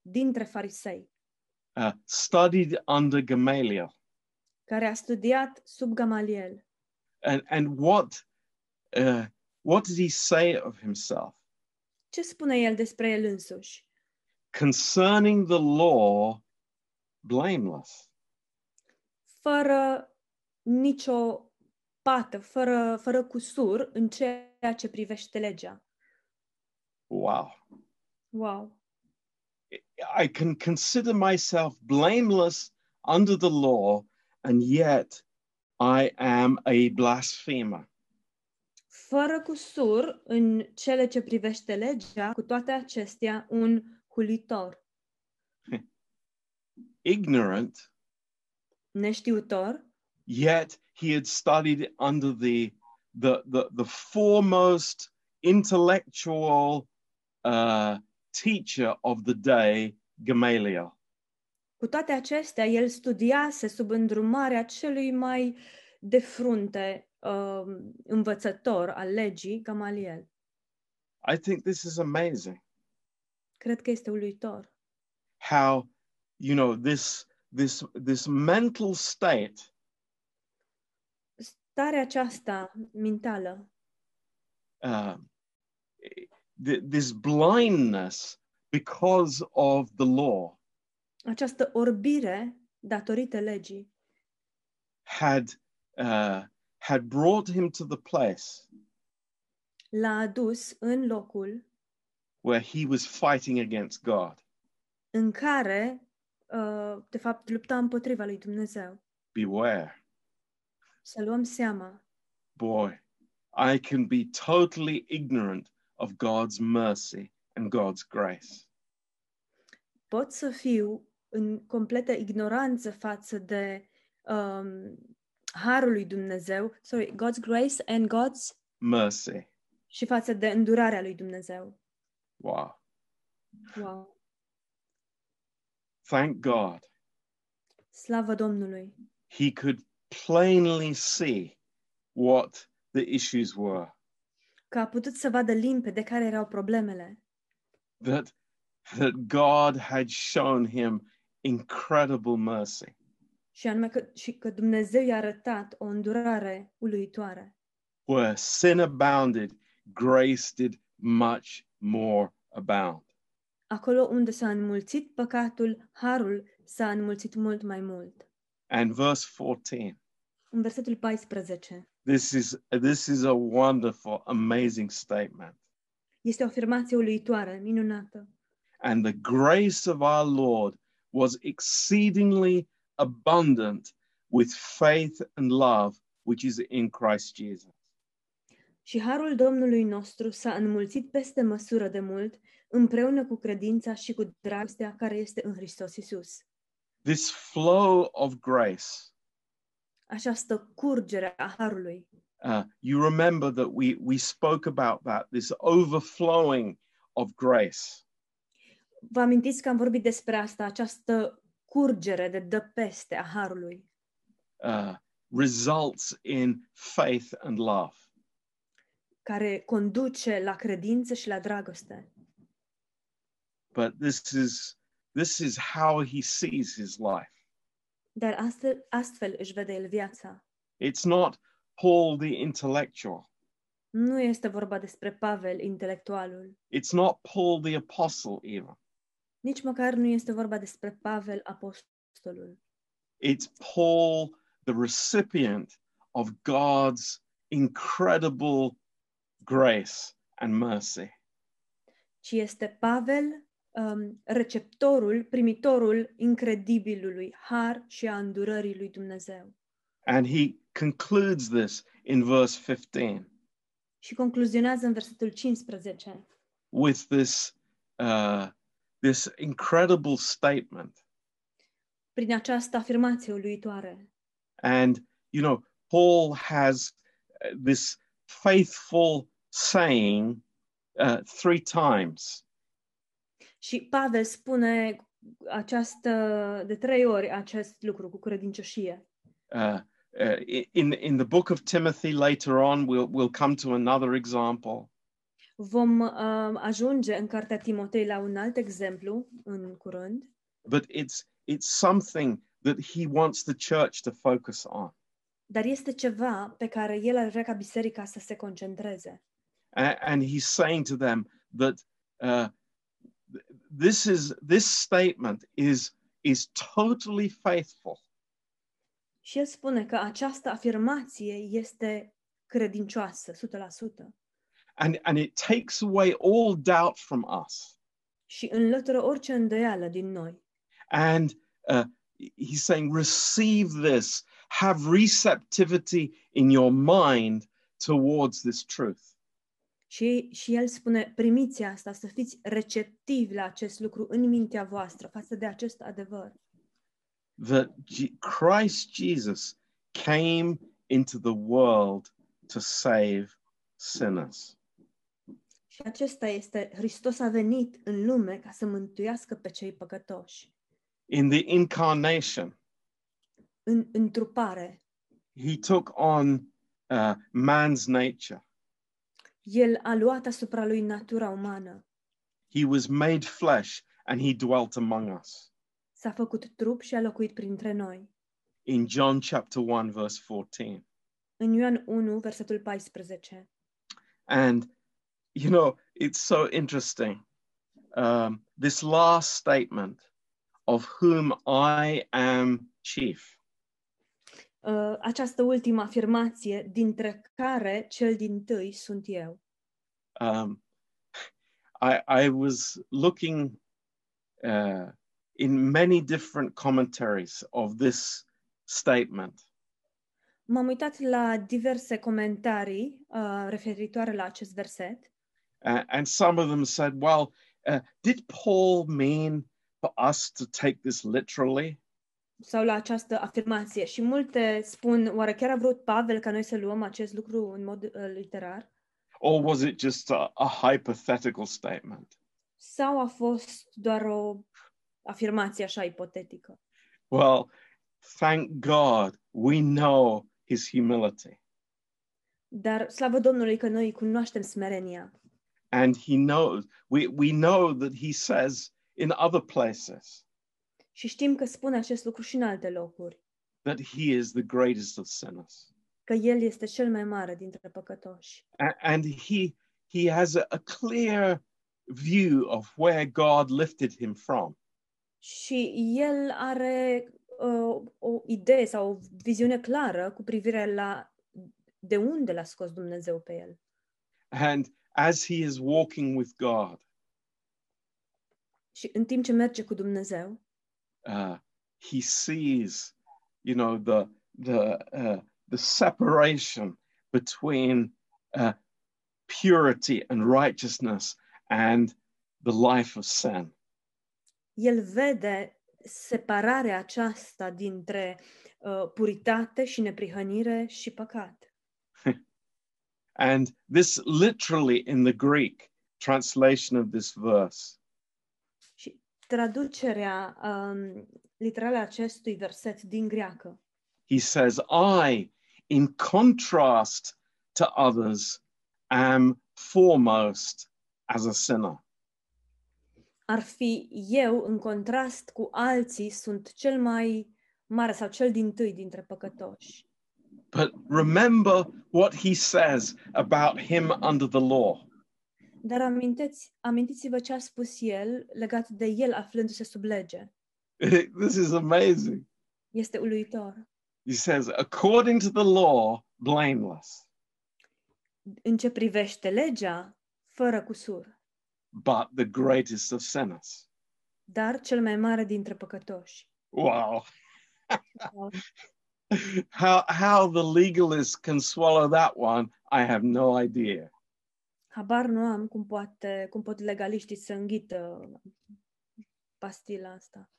[SPEAKER 2] dintre farisei,
[SPEAKER 1] Uh, studied under Gamaliel.
[SPEAKER 2] care a studiat sub Gamaliel.
[SPEAKER 1] And, and what, uh, what did he say of himself?
[SPEAKER 2] Ce spune el despre el însuși?
[SPEAKER 1] Concerning the law, blameless.
[SPEAKER 2] Fără nicio pată, fără, fără cusur în ceea ce privește legea.
[SPEAKER 1] Wow.
[SPEAKER 2] Wow!
[SPEAKER 1] I can consider myself blameless under the law, and yet I am a blasphemer.
[SPEAKER 2] Fără cusur în cele ce privește legea, cu toate acestea, un hulitor,
[SPEAKER 1] Ignorant,
[SPEAKER 2] neștiutor,
[SPEAKER 1] yet he had studied under the, the, the, the foremost intellectual uh, teacher of the day, Gamaliel.
[SPEAKER 2] Cu toate acestea, el studiase sub îndrumarea celui mai de frunte uh, învățător al legii, Gamaliel.
[SPEAKER 1] I think this is amazing
[SPEAKER 2] Cred că este uluitor.
[SPEAKER 1] how, you know, this, this, this mental state
[SPEAKER 2] Starea aceasta mentală,
[SPEAKER 1] uh, th- this blindness because of the law
[SPEAKER 2] această orbire datorită legii,
[SPEAKER 1] had uh, had brought him to the place
[SPEAKER 2] l-a adus în locul
[SPEAKER 1] where he was fighting against God.
[SPEAKER 2] în care, uh, de fapt, lupta împotriva lui Dumnezeu.
[SPEAKER 1] Beware,
[SPEAKER 2] Să luăm seama.
[SPEAKER 1] boy, I can be totally ignorant of God's mercy and God's grace.
[SPEAKER 2] pot să fiu în completă ignoranță față de um, harul lui Dumnezeu, sorry, God's grace and God's
[SPEAKER 1] Mercy.
[SPEAKER 2] și față de îndurarea lui Dumnezeu.
[SPEAKER 1] Wow.
[SPEAKER 2] Wow.
[SPEAKER 1] Thank God
[SPEAKER 2] Slavă Domnului.
[SPEAKER 1] he could plainly see what the issues were.
[SPEAKER 2] Că a putut să vadă limpede care erau problemele.
[SPEAKER 1] that that God had shown him incredible mercy.
[SPEAKER 2] Și anume că, și că Dumnezeu i-a arătat o îndurare uluitoare.
[SPEAKER 1] Where sin abounded, grace did much more abound.
[SPEAKER 2] Acolo unde s-a înmulțit păcatul, harul s-a înmulțit mult mai mult.
[SPEAKER 1] And verse 14.
[SPEAKER 2] În versetul 14
[SPEAKER 1] This is this is a wonderful, amazing statement.
[SPEAKER 2] este o afirmație uluitoare, minunată.
[SPEAKER 1] And the grace of our Lord was exceedingly abundant with faith and love which is in Christ Jesus.
[SPEAKER 2] Și harul Domnului nostru s-a înmulțit peste măsură de mult, împreună cu credința și cu dragostea care este în Hristos Isus.
[SPEAKER 1] This flow of grace
[SPEAKER 2] Această curgere a harului.
[SPEAKER 1] Uh, you remember that we we spoke about that this overflowing of grace
[SPEAKER 2] Vă amintiți că am vorbit despre asta, această curgere de dă peste a harului,
[SPEAKER 1] uh, results in faith and love.
[SPEAKER 2] care conduce la credință și la dragoste.
[SPEAKER 1] But this is this is how he sees his life.
[SPEAKER 2] Dar astfel, astfel își vede el viața.
[SPEAKER 1] It's not Paul the intellectual.
[SPEAKER 2] Nu este vorba despre Pavel, intelectualul.
[SPEAKER 1] It's not Paul the apostle even.
[SPEAKER 2] Nici măcar nu este vorba despre Pavel, apostolul.
[SPEAKER 1] It's Paul the recipient of God's incredible grace and mercy.
[SPEAKER 2] ci este Pavel, um, receptorul, primitorul incredibilului har și a îndurării lui Dumnezeu.
[SPEAKER 1] And he concludes this in verse 15
[SPEAKER 2] Și concluzionează în versetul 15
[SPEAKER 1] with this uh, this incredible statement.
[SPEAKER 2] prin această afirmație uluitoare.
[SPEAKER 1] And, you know, Paul has uh, this faithful saying uh, three times.
[SPEAKER 2] Și Pavel spune această, de trei ori acest lucru cu credincioșie.
[SPEAKER 1] Uh, uh, in, in the book of Timothy later on, we'll, we'll come to another example.
[SPEAKER 2] Vom uh, ajunge în cartea Timotei la un alt exemplu în curând,
[SPEAKER 1] but it's it's something that he wants the church to focus on
[SPEAKER 2] dar este ceva pe care el ar vrea ca biserica să se concentreze.
[SPEAKER 1] A- and he's saying to them that uh, this is this statement is is totally faithful
[SPEAKER 2] Și el spune că această afirmație este credincioasă, 100%.
[SPEAKER 1] and and it takes away all doubt from us
[SPEAKER 2] Și înlătură orice îndoială din noi.
[SPEAKER 1] and uh, he's saying receive this have receptivity in your mind towards this truth
[SPEAKER 2] Și, și el spune, primiți asta, să fiți receptivi la acest lucru în mintea voastră față de acest adevăr.
[SPEAKER 1] that Je- Christ Jesus came into the world to save sinners.
[SPEAKER 2] Și acesta este, Hristos a venit în lume ca să mântuiască pe cei păcătoși.
[SPEAKER 1] In the incarnation,
[SPEAKER 2] În întrupare,
[SPEAKER 1] he took on uh, man's nature.
[SPEAKER 2] El a luat asupra lui natura umană,
[SPEAKER 1] He was made flesh and he dwelt among us.
[SPEAKER 2] s-a făcut trup și a locuit printre noi.
[SPEAKER 1] In John chapter 1, verse 14.
[SPEAKER 2] În Ioan 1, versetul 14.
[SPEAKER 1] And, you know, it's so interesting. Um, this last statement of whom I am chief.
[SPEAKER 2] Uh, această ultimă afirmație, dintre care cel din tâi sunt eu.
[SPEAKER 1] um, I, I was looking uh, in many different commentaries of this statement,
[SPEAKER 2] M-am uitat la diverse comentarii uh, referitoare la acest verset
[SPEAKER 1] uh, and some of them said, "Well, uh, did Paul mean for us to take this literally?"
[SPEAKER 2] Sau la această afirmație și multe spun, oare chiar a vrut Pavel ca noi să luăm acest lucru în mod uh, literar?
[SPEAKER 1] Or was it just a, a hypothetical statement?
[SPEAKER 2] Sau a fost doar o afirmație așa ipotetică?
[SPEAKER 1] Well, thank God we know his humility
[SPEAKER 2] Dar slavă Domnului că noi cunoaștem smerenia
[SPEAKER 1] and he knows we, we know that he says in other places
[SPEAKER 2] și știm că spune acest lucru și în alte locuri,
[SPEAKER 1] that he is the greatest of sinners.
[SPEAKER 2] că El este cel mai mare dintre păcătoși.
[SPEAKER 1] A- and he he has a, a clear view of where God lifted him from.
[SPEAKER 2] Și El are uh, o idee sau o viziune clară cu privire la de unde l-a scos Dumnezeu pe El.
[SPEAKER 1] And as he is walking with God,
[SPEAKER 2] Și în timp ce merge cu Dumnezeu,
[SPEAKER 1] uh, he sees, you know, the the uh, the separation between uh, purity and righteousness and the life of sin.
[SPEAKER 2] El vede separarea aceasta dintre uh, puritate și neprihănire și păcat.
[SPEAKER 1] And this literally in the Greek translation of this verse
[SPEAKER 2] traducerea um, literală a acestui verset din greacă
[SPEAKER 1] he says, I, in contrast to others, am foremost as a sinner.
[SPEAKER 2] ar fi eu, în contrast cu alții, sunt cel mai mare sau cel din tâi dintre păcătoși.
[SPEAKER 1] But remember what he says about him under the law.
[SPEAKER 2] Dar amintiți, amintiți-vă ce a spus el legat de el aflându-se sub lege.
[SPEAKER 1] this is amazing.
[SPEAKER 2] Este uluitor.
[SPEAKER 1] He says, according to the law, blameless,
[SPEAKER 2] În ce privește legea, fără cusur,
[SPEAKER 1] but the greatest of sinners.
[SPEAKER 2] dar cel mai mare dintre păcătoși.
[SPEAKER 1] Wow. how how the legalist can swallow that one, I have no idea.
[SPEAKER 2] Habar nu am cum, poate, cum pot legaliștii să înghită pastila asta.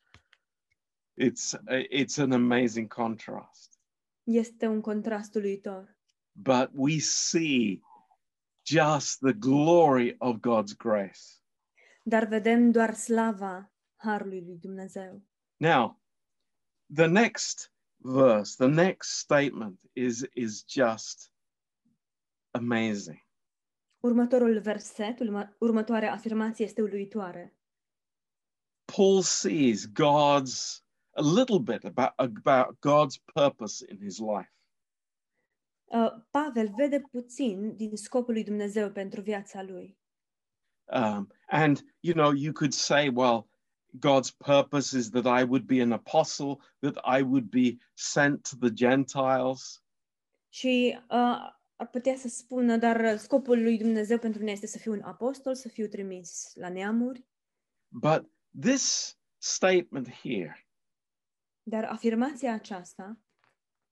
[SPEAKER 1] It's it's an amazing contrast.
[SPEAKER 2] Este un contrast uluitor.
[SPEAKER 1] but we see just the glory of God's grace.
[SPEAKER 2] Dar vedem doar slava harului lui Dumnezeu.
[SPEAKER 1] Now, the next verse, the next statement is, is just amazing.
[SPEAKER 2] Următorul verset, urmă, următoarea afirmație este uluitoare.
[SPEAKER 1] Paul sees God's a little bit about, about God's purpose in his life.
[SPEAKER 2] Uh, Pavel vede puțin din scopul lui Dumnezeu pentru viața lui.
[SPEAKER 1] Um, and, you know, you could say, well, God's purpose is that I would be an apostle, that I would be sent to the Gentiles.
[SPEAKER 2] Și uh, ar putea să spună, dar scopul lui Dumnezeu pentru mine este să fiu un apostol, să fiu trimis la neamuri.
[SPEAKER 1] But this statement here
[SPEAKER 2] Dar afirmația aceasta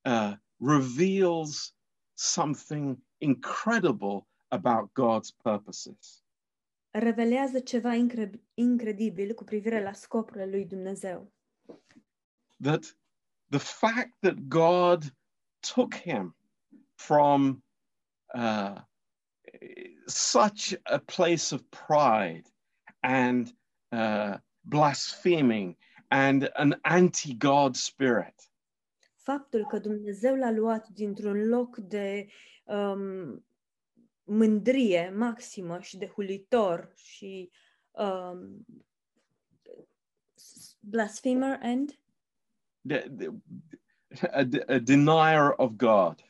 [SPEAKER 1] uh, reveals something incredible about God's purposes.
[SPEAKER 2] revelează ceva incre- incredibil cu privire la scopurile lui Dumnezeu.
[SPEAKER 1] That the fact that God took him from uh, such a place of pride and uh, blaspheming and an anti God spirit
[SPEAKER 2] Faptul că Dumnezeu l-a luat dintr-un loc de um, mândrie maximă și de hulitor și um, blasphemer and
[SPEAKER 1] the- the- a, a denier of God.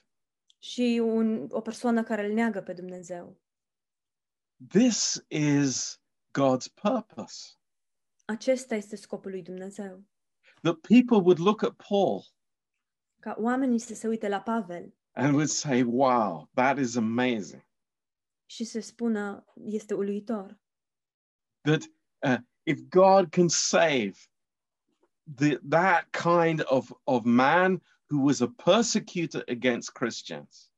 [SPEAKER 2] Și un, o persoană care îl neagă pe Dumnezeu.
[SPEAKER 1] This is God's purpose.
[SPEAKER 2] Acesta este scopul lui Dumnezeu.
[SPEAKER 1] That people would look at Paul
[SPEAKER 2] Ca oamenii să se uite la Pavel
[SPEAKER 1] and would say, wow, that is amazing.
[SPEAKER 2] și să spună, este uluitor.
[SPEAKER 1] That uh, if God can save the, that kind of, of man who was a persecutor against Christians,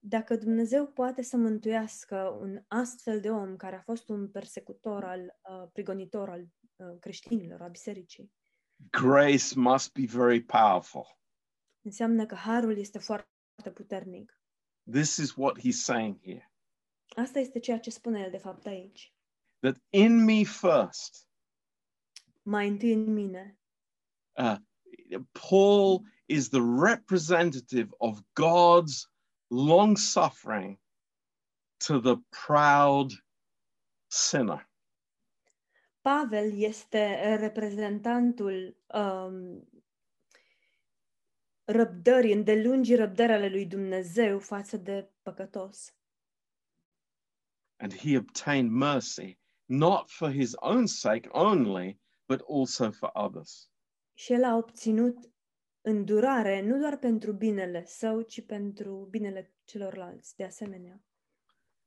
[SPEAKER 2] Dacă Dumnezeu poate să mântuiască un astfel de om care a fost un persecutor al, uh, prigonitor al uh, creștinilor, a bisericii,
[SPEAKER 1] grace must be very powerful.
[SPEAKER 2] înseamnă că harul este foarte puternic.
[SPEAKER 1] This is what he's saying here.
[SPEAKER 2] Asta este ceea ce spune el de fapt aici.
[SPEAKER 1] That in me first,
[SPEAKER 2] Mai întâi în mine.
[SPEAKER 1] uh, Paul is the representative of God's long suffering to the proud sinner.
[SPEAKER 2] Pavel este reprezentantul um, răbdării, îndelungii răbdări ale lui Dumnezeu față de păcătos.
[SPEAKER 1] And he obtained mercy, not for his own sake only, but also for others.
[SPEAKER 2] Și el a obținut îndurare nu doar pentru binele său, ci pentru binele celorlalți, de asemenea.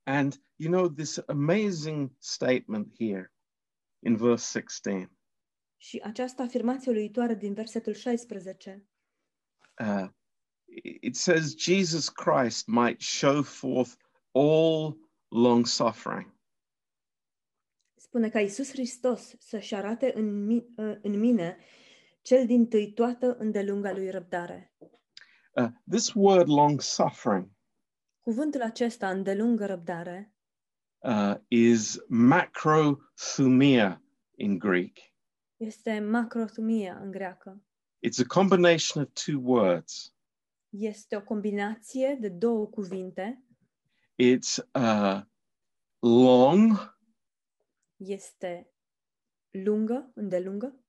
[SPEAKER 1] And you know, this amazing statement here in verse 16
[SPEAKER 2] Și această afirmație uluitoare din versetul 16
[SPEAKER 1] uh, it says, Jesus Christ might show forth all long suffering.
[SPEAKER 2] spune ca Iisus Hristos să-și arate în, mi- în mine cel din tâi toată îndelunga lui răbdare.
[SPEAKER 1] Uh, this word long suffering
[SPEAKER 2] Cuvântul acesta, îndelungă răbdare,
[SPEAKER 1] uh, is macrothumia in Greek.
[SPEAKER 2] este macrothumia în greacă.
[SPEAKER 1] It's a combination of two words.
[SPEAKER 2] Este o combinație de două cuvinte.
[SPEAKER 1] It's uh, long
[SPEAKER 2] Este lungă, îndelungă,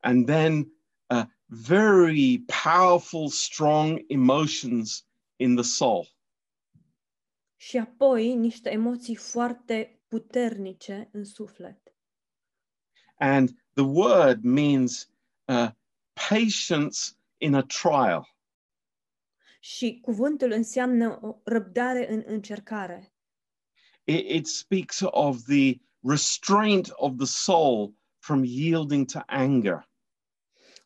[SPEAKER 1] and then uh, very powerful, strong emotions in the soul.
[SPEAKER 2] și apoi niște emoții foarte puternice în suflet.
[SPEAKER 1] And the word means uh, patience in a trial.
[SPEAKER 2] Și cuvântul înseamnă o răbdare în încercare.
[SPEAKER 1] It, it speaks of the restraint of the soul from yielding to anger.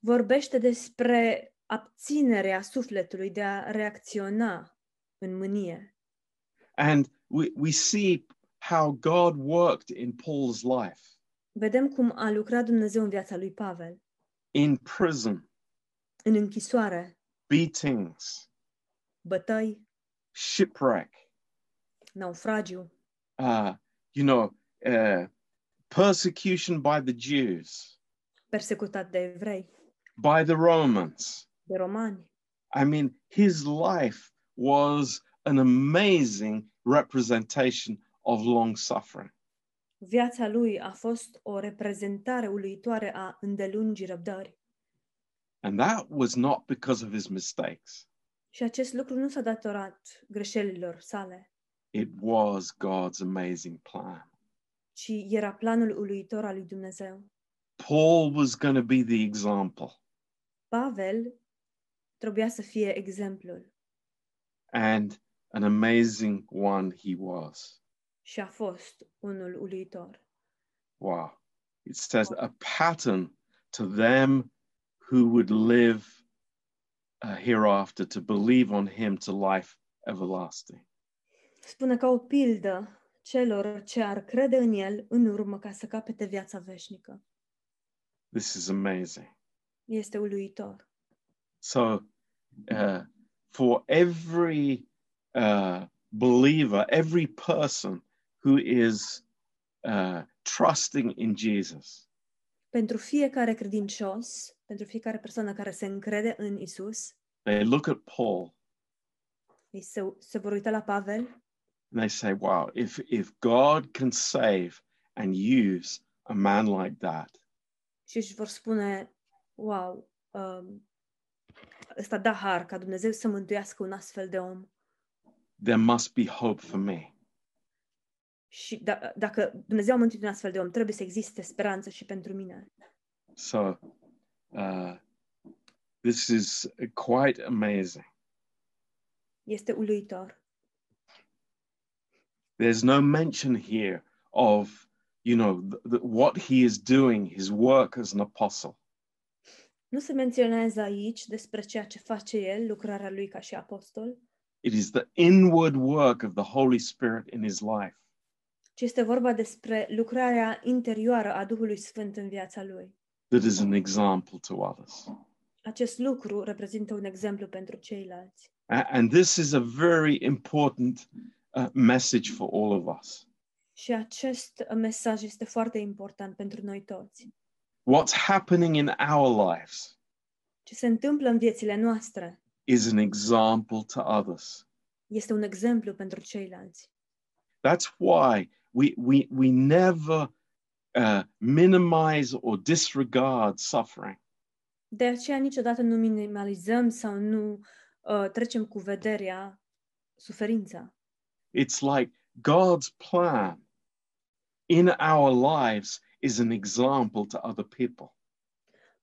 [SPEAKER 2] Vorbește despre abținerea sufletului de a reacționa în mânie.
[SPEAKER 1] And we, we see how God worked in Paul's life.
[SPEAKER 2] Vedem cum a lucrat Dumnezeu în viața lui Pavel,
[SPEAKER 1] in prison,
[SPEAKER 2] în închisoare,
[SPEAKER 1] beatings,
[SPEAKER 2] bătăi,
[SPEAKER 1] shipwreck,
[SPEAKER 2] naufragiu,
[SPEAKER 1] uh, you know, uh, persecution by the Jews,
[SPEAKER 2] persecutat de evrei,
[SPEAKER 1] by the Romans.
[SPEAKER 2] de romani.
[SPEAKER 1] I mean, his life was an amazing representation of long suffering.
[SPEAKER 2] Viața lui a fost o reprezentare uluitoare a îndelungii răbdări.
[SPEAKER 1] And that was not because of his mistakes,
[SPEAKER 2] Și acest lucru nu s-a datorat greșelilor sale,
[SPEAKER 1] it was God's amazing plan.
[SPEAKER 2] ci era planul uluitor al lui Dumnezeu.
[SPEAKER 1] Paul was going to be the example,
[SPEAKER 2] Pavel trebuia să fie exemplul
[SPEAKER 1] and an amazing one he was.
[SPEAKER 2] și a fost unul uluitor.
[SPEAKER 1] Wow. It says a pattern to them who would live uh, hereafter to believe on him to life everlasting.
[SPEAKER 2] Spune ca o pildă celor ce ar crede în el în urmă ca să capete viața veșnică.
[SPEAKER 1] This is amazing.
[SPEAKER 2] Este uluitor.
[SPEAKER 1] So, uh, for every uh, believer, every person who is uh, trusting in Jesus,
[SPEAKER 2] Pentru fiecare credincios, pentru fiecare persoană care se încrede în Isus,
[SPEAKER 1] they look at Paul
[SPEAKER 2] ei se, se vor uita la Pavel
[SPEAKER 1] and they say, wow, if, if God can save and use a man like that,
[SPEAKER 2] și își vor spune, wow, um, ăsta ca Dumnezeu să mântuiască un astfel de om.
[SPEAKER 1] there must be hope for me.
[SPEAKER 2] Și da, dacă Dumnezeu a mântuit un astfel de om, trebuie să existe speranță și pentru mine.
[SPEAKER 1] So, uh, this is quite amazing.
[SPEAKER 2] Este uluitor.
[SPEAKER 1] There's no mention here of, you know, what he is doing, his work as an apostle.
[SPEAKER 2] Nu se menționează aici despre ceea ce face el, lucrarea lui ca și apostol,
[SPEAKER 1] It is the inward work of the Holy Spirit in his life.
[SPEAKER 2] ci este vorba despre lucrarea interioară a Duhului Sfânt în viața lui.
[SPEAKER 1] that is an example to others.
[SPEAKER 2] Acest lucru reprezintă un exemplu pentru ceilalți.
[SPEAKER 1] A- And this is a very important uh, message for all of us.
[SPEAKER 2] Și acest mesaj este foarte important pentru noi toți.
[SPEAKER 1] What's happening in our lives
[SPEAKER 2] Ce se întâmplă în viețile noastre
[SPEAKER 1] is an example to others.
[SPEAKER 2] este un exemplu pentru ceilalți.
[SPEAKER 1] That's why we, we, we never uh, minimize or disregard suffering.
[SPEAKER 2] De aceea niciodată nu minimalizăm sau nu uh, trecem cu vederea suferința.
[SPEAKER 1] It's like God's plan in our lives is an example to other people.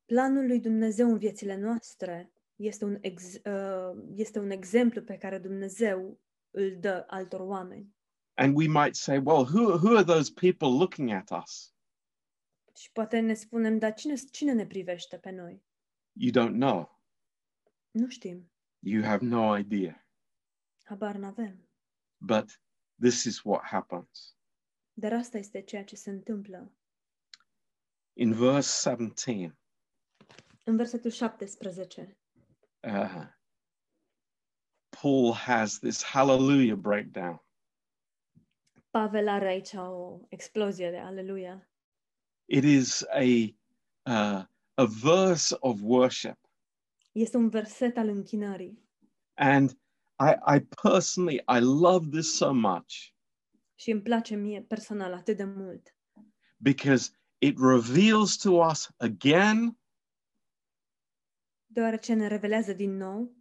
[SPEAKER 2] Planul lui Dumnezeu în viețile noastre este un, ex, uh, este un exemplu pe care Dumnezeu îl dă altor oameni.
[SPEAKER 1] And we might say, well, who, who are those people looking at us?
[SPEAKER 2] Și poate ne spunem, dar cine, cine ne privește pe noi?
[SPEAKER 1] You don't know.
[SPEAKER 2] Nu știm,
[SPEAKER 1] You have no idea.
[SPEAKER 2] habar n-avem.
[SPEAKER 1] But this is what happens.
[SPEAKER 2] Dar asta este ceea ce se întâmplă.
[SPEAKER 1] In verse 17,
[SPEAKER 2] În versetul 17,
[SPEAKER 1] uh, Paul has this hallelujah breakdown.
[SPEAKER 2] Pavel are aici o explozie de aleluia.
[SPEAKER 1] It is a, uh, a verse of worship.
[SPEAKER 2] Este un verset al închinării.
[SPEAKER 1] And I, I personally, I love this so much
[SPEAKER 2] Și îmi place mie personal atât de mult.
[SPEAKER 1] because it reveals to us again
[SPEAKER 2] Deoarece ne revelează din nou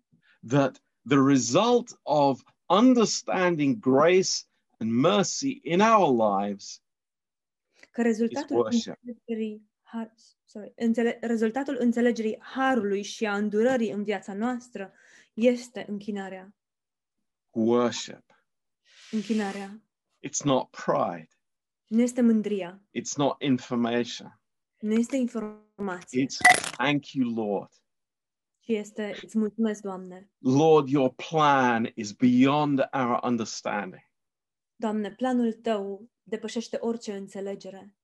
[SPEAKER 1] that the result of understanding grace and mercy in our lives
[SPEAKER 2] că rezultatul
[SPEAKER 1] worship.
[SPEAKER 2] înțelegerii, har, sorry, înțele, rezultatul înțelegerii harului și a îndurării în viața noastră este închinarea.
[SPEAKER 1] worship.
[SPEAKER 2] Închinarea.
[SPEAKER 1] It's not pride.
[SPEAKER 2] Nu este mândria,
[SPEAKER 1] It's not information.
[SPEAKER 2] nu este informație,
[SPEAKER 1] It's thank you, Lord.
[SPEAKER 2] ci este îți mulțumesc, Doamne.
[SPEAKER 1] Lord, your plan is beyond our understanding.
[SPEAKER 2] Doamne, planul Tău depășește orice înțelegere.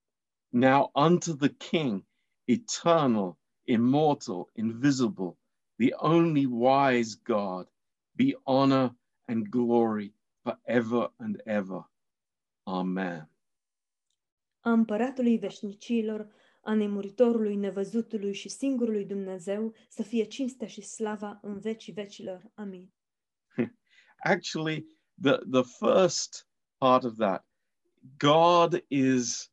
[SPEAKER 1] Now unto the King, eternal, immortal, invisible, the only wise God, be honor and glory forever and ever. Amen.
[SPEAKER 2] A împăratului veșnicilor, a nemuritorului, nevăzutului și singurului Dumnezeu, să fie cinstea și slava în vecii vecilor. Amin.
[SPEAKER 1] Actually, the, the first part of that, God is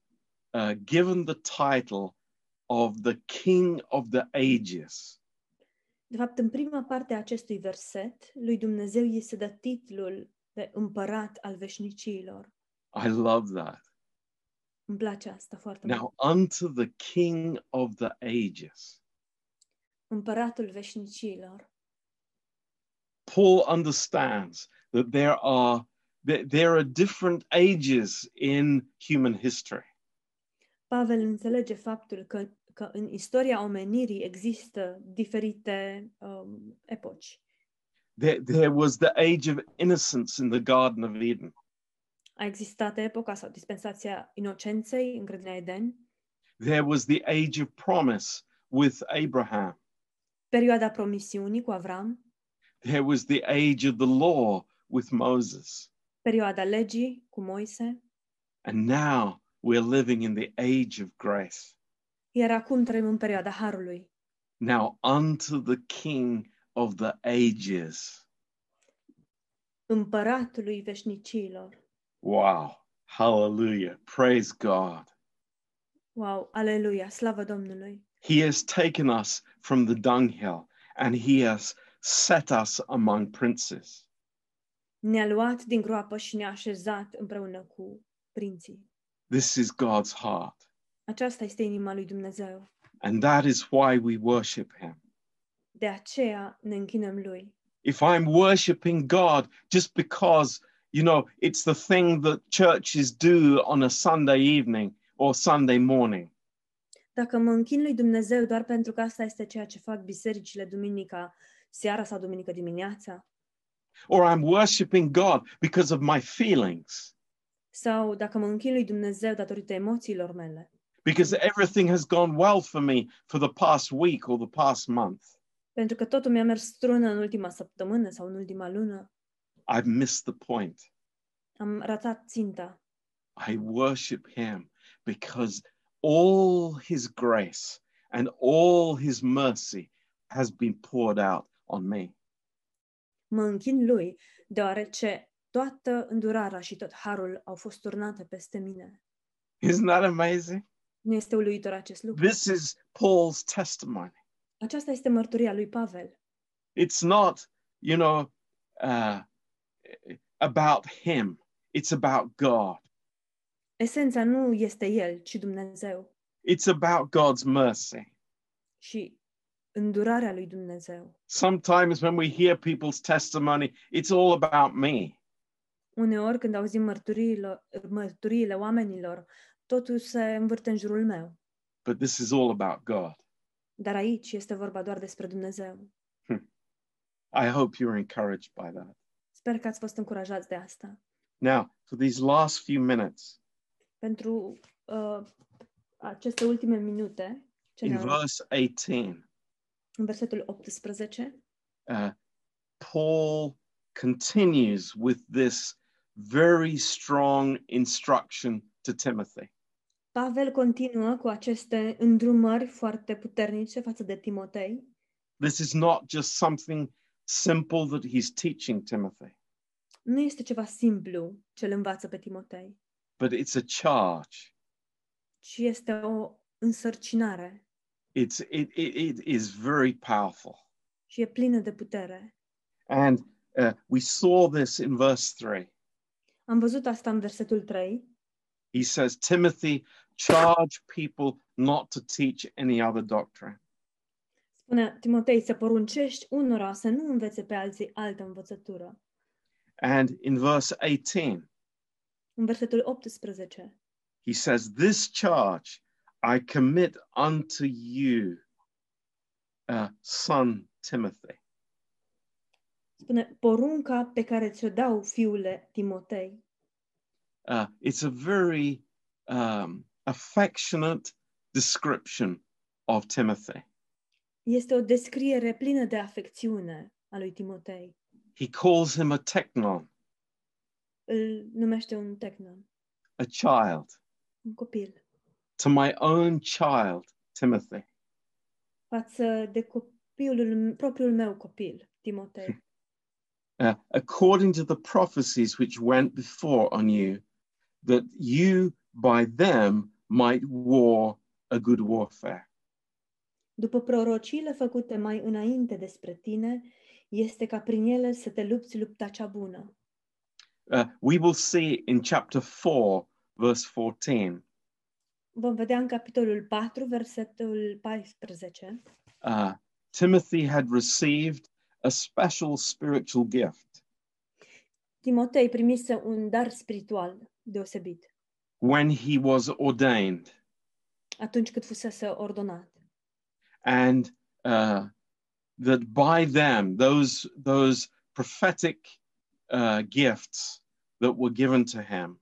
[SPEAKER 1] uh, given the title of the King of the Ages.
[SPEAKER 2] De fapt, în prima parte a acestui verset, lui Dumnezeu îi se dă titlul de împărat al veșnicilor.
[SPEAKER 1] I love that.
[SPEAKER 2] Îmi place asta foarte mult.
[SPEAKER 1] Now, unto the King of the Ages.
[SPEAKER 2] Împăratul veșnicilor.
[SPEAKER 1] Paul understands that there are that there are different ages in human history.
[SPEAKER 2] Pavel înțelege faptul că, că în istoria omenirii există diferite um, epoci.
[SPEAKER 1] There, there was the age of innocence in the Garden of Eden.
[SPEAKER 2] A existat epoca sau dispensația inocenței în grădina Eden,
[SPEAKER 1] There was the age of promise with Abraham.
[SPEAKER 2] perioada promisiunii cu Avram,
[SPEAKER 1] There was the age of the law with Moses.
[SPEAKER 2] perioada legii cu Moise,
[SPEAKER 1] And now we're living in the age of grace.
[SPEAKER 2] iar acum trăim în perioada Harului.
[SPEAKER 1] Now unto the King of the ages.
[SPEAKER 2] Împăratului veșnicilor.
[SPEAKER 1] Wow. Hallelujah. Praise God.
[SPEAKER 2] Wow, aleluia, slavă Domnului!
[SPEAKER 1] He has taken us from the dunghill and he has set us among princes.
[SPEAKER 2] Ne-a luat din groapă și ne-a așezat împreună cu prinții.
[SPEAKER 1] This is God's heart.
[SPEAKER 2] Aceasta este inima lui Dumnezeu.
[SPEAKER 1] And that is why we worship him.
[SPEAKER 2] De aceea ne închinăm lui.
[SPEAKER 1] If I'm worshiping God just because, you know, it's the thing that churches do on a Sunday evening or Sunday morning,
[SPEAKER 2] Dacă mă închin lui Dumnezeu doar pentru că asta este ceea ce fac bisericile duminica seara sau duminică dimineața,
[SPEAKER 1] or I'm worshiping God because of my feelings,
[SPEAKER 2] sau dacă mă închin lui Dumnezeu datorită emoțiilor mele,
[SPEAKER 1] because everything has gone well for me for the past week or the past month,
[SPEAKER 2] pentru că totul mi-a mers strună în ultima săptămână sau în ultima lună,
[SPEAKER 1] I've missed the point.
[SPEAKER 2] am ratat ținta.
[SPEAKER 1] I worship him because all his grace and all his mercy has been poured out on me.
[SPEAKER 2] Mă închin lui, deoarece toată îndurarea și tot harul au fost turnate peste mine.
[SPEAKER 1] Isn't that amazing?
[SPEAKER 2] Nu este uluitor acest lucru?
[SPEAKER 1] This is Paul's testimony.
[SPEAKER 2] Aceasta este mărturia lui Pavel.
[SPEAKER 1] It's not, you know, uh, about him, it's about God.
[SPEAKER 2] Esența nu este el, ci Dumnezeu.
[SPEAKER 1] It's about God's mercy.
[SPEAKER 2] Și îndurarea lui Dumnezeu.
[SPEAKER 1] Sometimes when we hear people's testimony, it's all about me.
[SPEAKER 2] Uneori când auzim mărturiile, mărturiile oamenilor, totul se învârte în jurul meu.
[SPEAKER 1] But this is all about God.
[SPEAKER 2] Dar aici este vorba doar despre Dumnezeu. Hmm.
[SPEAKER 1] I hope you're encouraged by that.
[SPEAKER 2] Sper că ați fost încurajați de asta.
[SPEAKER 1] Now, for these last few minutes,
[SPEAKER 2] Pentru uh, aceste ultime minute, ce
[SPEAKER 1] in
[SPEAKER 2] ne-au rămas,
[SPEAKER 1] verse 18,
[SPEAKER 2] în versetul 18,
[SPEAKER 1] uh, Paul continues with this very strong instruction to Timothy.
[SPEAKER 2] Pavel continuă cu aceste îndrumări foarte puternice față de Timotei.
[SPEAKER 1] This is not just something simple that he's teaching Timothy,
[SPEAKER 2] Nu este ceva simplu ce îl învață pe Timotei,
[SPEAKER 1] but it's a charge.
[SPEAKER 2] ci este o însărcinare
[SPEAKER 1] It's, it, it, it is very powerful.
[SPEAKER 2] și e plină de putere.
[SPEAKER 1] And uh, we saw this in verse 3.
[SPEAKER 2] Am văzut asta în versetul 3.
[SPEAKER 1] He says, Timothy, charge people not to teach any other doctrine.
[SPEAKER 2] Spune Timotei să poruncești unora să nu învețe pe alții altă învățătură.
[SPEAKER 1] And in verse 18,
[SPEAKER 2] În versetul 18
[SPEAKER 1] he says, This charge I commit unto you, uh, son Timothy.
[SPEAKER 2] spune porunca pe care ți-o dau fiule Timotei.
[SPEAKER 1] Uh, it's a very um, affectionate description of Timothy.
[SPEAKER 2] Este o descriere plină de afecțiune a lui Timotei.
[SPEAKER 1] He calls him a technon,
[SPEAKER 2] Îl numește un technon,
[SPEAKER 1] a child.
[SPEAKER 2] un copil,
[SPEAKER 1] To my own child, Timothy.
[SPEAKER 2] față de copilul, propriul meu copil, Timotei.
[SPEAKER 1] uh, according to the prophecies which went before on you, that you by them might war a good warfare.
[SPEAKER 2] După prorociile făcute mai înainte despre tine, este ca prin ele să te lupți lupta cea bună.
[SPEAKER 1] Uh, we will see in chapter 4, verse 14,
[SPEAKER 2] Vom vedea în capitolul 4, versetul 14.
[SPEAKER 1] uh, Timothy had received a special spiritual gift
[SPEAKER 2] Timotei primise un dar spiritual deosebit
[SPEAKER 1] when he was ordained.
[SPEAKER 2] atunci când fusese ordonat.
[SPEAKER 1] And uh, that by them those those prophetic uh, gifts that were given to him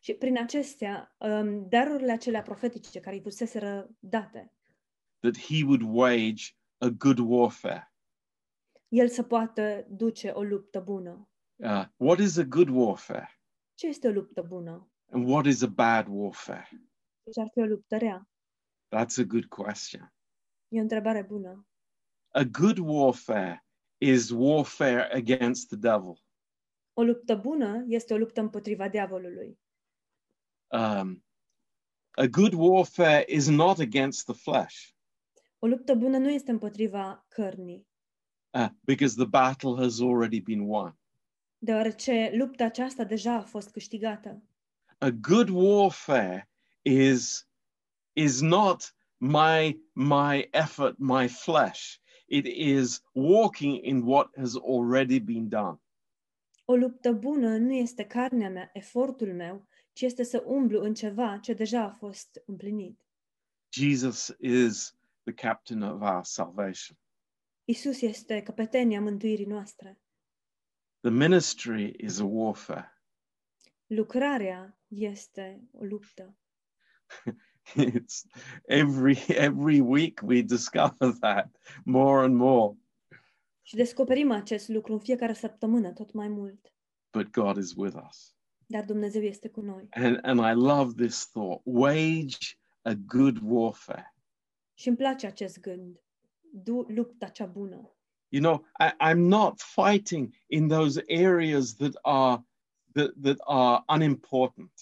[SPEAKER 2] Și prin acestea, um, darurile acelea profetice care îi fuseseră date,
[SPEAKER 1] that he would wage a good warfare.
[SPEAKER 2] el să poată duce o luptă bună.
[SPEAKER 1] Uh, what is a good warfare,
[SPEAKER 2] Ce este o luptă bună?
[SPEAKER 1] and what is a bad warfare?
[SPEAKER 2] Ce ar fi o luptă rea?
[SPEAKER 1] That's a good question.
[SPEAKER 2] E o întrebare bună.
[SPEAKER 1] A good warfare is warfare against the devil.
[SPEAKER 2] O luptă bună este o luptă împotriva diavolului.
[SPEAKER 1] Um, a good warfare is not against the flesh,
[SPEAKER 2] O luptă bună nu este împotriva cărnii,
[SPEAKER 1] uh, because the battle has already been won.
[SPEAKER 2] deoarece lupta aceasta deja a fost câștigată.
[SPEAKER 1] a good warfare is is not my my effort my flesh it is walking in what has already been done
[SPEAKER 2] O luptă bună nu este carnea mea, efortul meu, ci este să umblu în ceva ce deja a fost împlinit.
[SPEAKER 1] jesus is the captain of our salvation
[SPEAKER 2] Isus este căpetenia mântuirii noastre.
[SPEAKER 1] the ministry is a warfare
[SPEAKER 2] Lucrarea este o luptă.
[SPEAKER 1] it's every every week we discover that more and more
[SPEAKER 2] Și descoperim acest lucru în fiecare săptămână tot mai mult.
[SPEAKER 1] but god is with us
[SPEAKER 2] Dar Dumnezeu este cu noi.
[SPEAKER 1] and and i love this thought wage a good warfare
[SPEAKER 2] Și îmi place acest gând. Du lupta cea bună.
[SPEAKER 1] you know I, i'm not fighting in those areas that are that, that are unimportant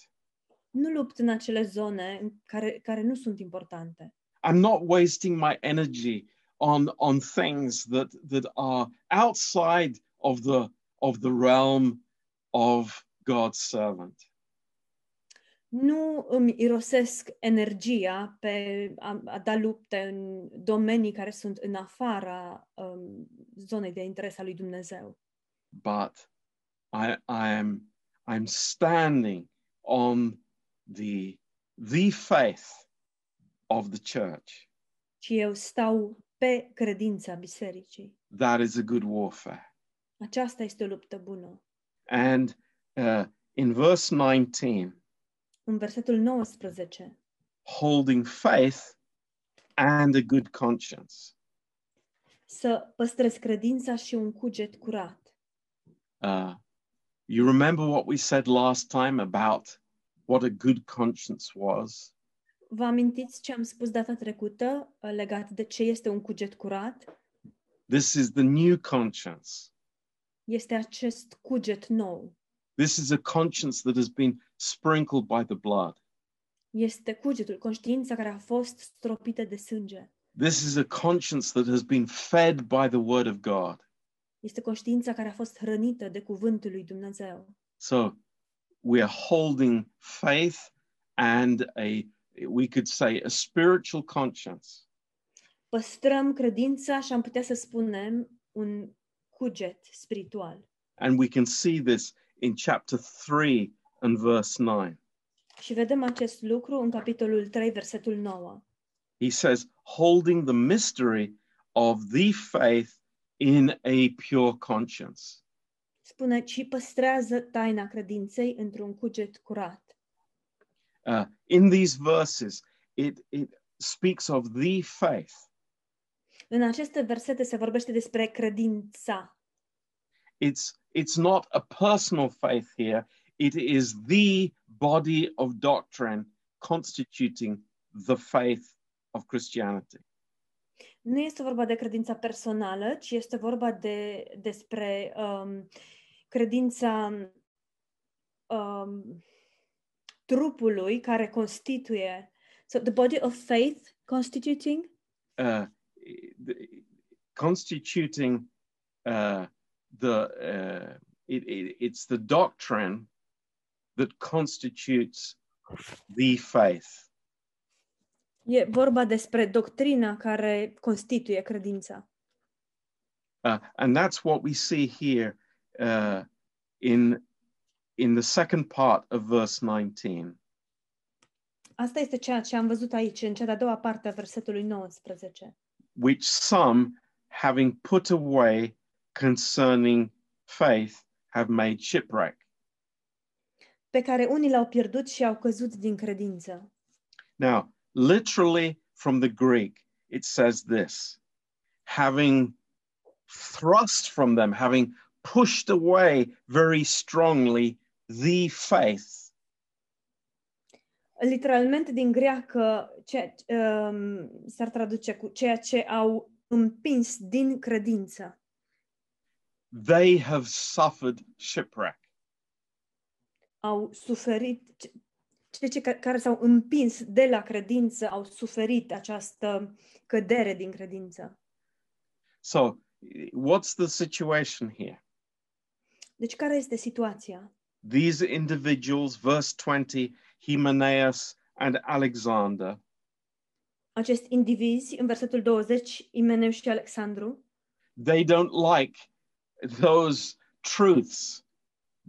[SPEAKER 2] Nu lupt în acele zone în care, care nu sunt importante.
[SPEAKER 1] i'm not wasting my energy on on things that that are outside of the of the realm of god's servant
[SPEAKER 2] Nu îmi irosesc energia pe a, a da lupte în domenii care sunt în afara um, zonei de interes a lui Dumnezeu.
[SPEAKER 1] but i i am i'm standing on the the faith of the church
[SPEAKER 2] Ci eu stau pe credința bisericii.
[SPEAKER 1] that is a good warfare
[SPEAKER 2] Aceasta este o luptă bună.
[SPEAKER 1] And uh, in verse 19,
[SPEAKER 2] În versetul 19,
[SPEAKER 1] holding faith and a good conscience.
[SPEAKER 2] să păstrezi credința și un cuget curat.
[SPEAKER 1] Uh, you remember what we said last time about what a good conscience was?
[SPEAKER 2] Vă amintiți ce am spus data trecută uh, legat de ce este un cuget curat?
[SPEAKER 1] This is the new conscience.
[SPEAKER 2] Este acest cuget nou.
[SPEAKER 1] This is a conscience that has been sprinkled by the blood.
[SPEAKER 2] Este cugetul, conștiința care a fost stropită de sânge.
[SPEAKER 1] This is a conscience that has been fed by the word of God.
[SPEAKER 2] Este conștiința care a fost hrănită de cuvântul lui Dumnezeu.
[SPEAKER 1] So we are holding faith and a, we could say, a spiritual conscience.
[SPEAKER 2] Păstrăm credința și am putea să spunem un cuget spiritual.
[SPEAKER 1] And we can see this in chapter 3 and verse 9.
[SPEAKER 2] Și vedem acest lucru în capitolul 3, versetul 9.
[SPEAKER 1] He says, holding the mystery of the faith in a pure conscience.
[SPEAKER 2] Spune, ci păstrează taina credinței într-un cuget curat.
[SPEAKER 1] Uh, in these verses, it, it speaks of the faith.
[SPEAKER 2] În aceste versete se vorbește despre credința.
[SPEAKER 1] It's, it's not a personal faith here, it is the body of doctrine constituting the faith of Christianity.
[SPEAKER 2] Nu este vorba de credința personală, ci este vorba de, despre um, credința um, trupului care constituie. So the body of faith constituting
[SPEAKER 1] uh, the- constituting uh, the uh, it, it, it's the doctrine that constitutes the faith.
[SPEAKER 2] E vorba despre doctrina care constituie credința.
[SPEAKER 1] Uh, and that's what we see here uh, in in the second part of verse 19.
[SPEAKER 2] Asta este ceea ce am văzut aici, în cea de-a doua parte a versetului 19.
[SPEAKER 1] which some, having put away concerning faith, have made shipwreck.
[SPEAKER 2] Pe care unii l-au pierdut și au căzut din credință.
[SPEAKER 1] Now, literally from the Greek, it says this having thrust from them, having pushed away very strongly the faith.
[SPEAKER 2] Literalmente din greacă ce, um, s-ar traduce cu ceea ce au împins din credință.
[SPEAKER 1] They have suffered shipwreck.
[SPEAKER 2] Au suferit, ce- cei ce, care s-au împins de la credință au suferit această cădere din credință.
[SPEAKER 1] So, what's the situation here?
[SPEAKER 2] Deci care este situația?
[SPEAKER 1] These individuals, verse 20, Hymenaeus and Alexander,
[SPEAKER 2] Acești indivizi, în versetul 20, Imeneu și Alexandru,
[SPEAKER 1] they don't like those truths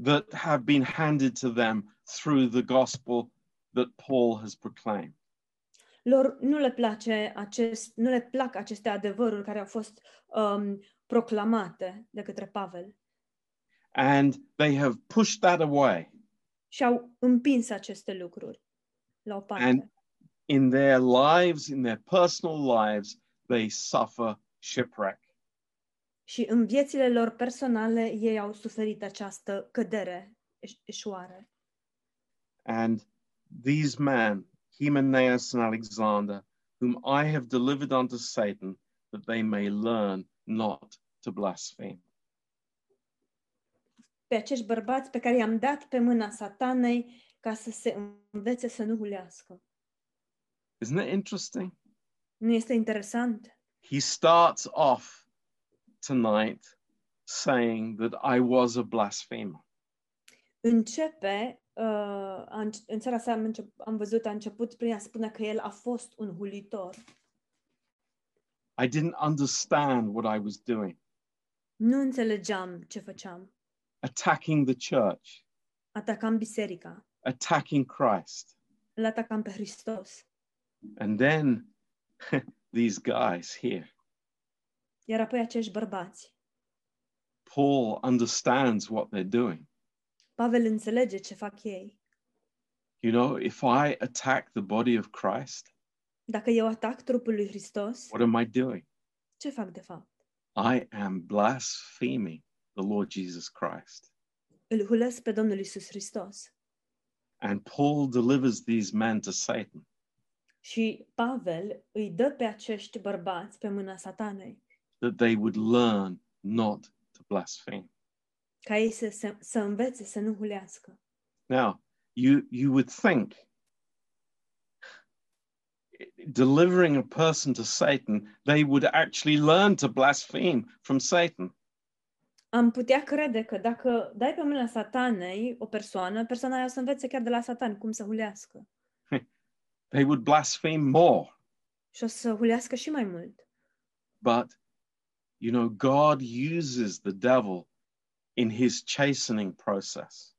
[SPEAKER 1] that have been handed to them through the gospel that Paul has proclaimed.
[SPEAKER 2] lor nu le place acest, nu le plac aceste adevăruri care au fost um, proclamate de către Pavel
[SPEAKER 1] And they have pushed that away.
[SPEAKER 2] și au împins aceste lucruri la o parte.
[SPEAKER 1] And in their lives, in their personal lives, they suffer shipwreck.
[SPEAKER 2] Și în viețile lor personale ei au suferit această cădere.
[SPEAKER 1] And these men, Hymenaeus and Alexander, whom I have delivered unto Satan, that they may learn not to blaspheme.
[SPEAKER 2] Pe acești bărbați pe care i-am dat pe mâna satanei ca să se învețe să nu hulească.
[SPEAKER 1] Isn't it interesting?
[SPEAKER 2] Nu este interesant?
[SPEAKER 1] He starts off tonight saying that I was a blasphemer.
[SPEAKER 2] Începe, uh, a înce- în seara asta am, încep, am văzut, a început prin a spune că el a fost un hulitor.
[SPEAKER 1] I didn't understand what I was doing,
[SPEAKER 2] Nu înțelegeam ce făceam.
[SPEAKER 1] Attacking the church,
[SPEAKER 2] Atacam biserica,
[SPEAKER 1] attacking Christ.
[SPEAKER 2] îl atacam pe Hristos.
[SPEAKER 1] And then these guys here,
[SPEAKER 2] Iar apoi acești bărbați.
[SPEAKER 1] Paul understands what they're doing.
[SPEAKER 2] Pavel înțelege ce fac ei.
[SPEAKER 1] You know, if I attack the body of Christ,
[SPEAKER 2] Dacă eu atac trupul lui Hristos,
[SPEAKER 1] what am I doing?
[SPEAKER 2] ce fac de fapt?
[SPEAKER 1] I am blaspheming the Lord Jesus Christ.
[SPEAKER 2] Îl hulesc pe Domnul Isus Hristos.
[SPEAKER 1] And Paul delivers these men to Satan.
[SPEAKER 2] Și Pavel îi dă pe acești bărbați pe mâna satanei,
[SPEAKER 1] that they would learn not to blaspheme.
[SPEAKER 2] ca ei să, să, să învețe să nu hulească.
[SPEAKER 1] Now, you you would think delivering a person to Satan, they would actually learn to blaspheme from Satan.
[SPEAKER 2] Am putea crede că dacă dai pe mâna satanei o persoană, persoana aia o să învețe chiar de la satan cum să hulească.
[SPEAKER 1] They would blaspheme more.
[SPEAKER 2] Și o să hulească și mai mult.
[SPEAKER 1] But you know, God uses the devil in his chastening process.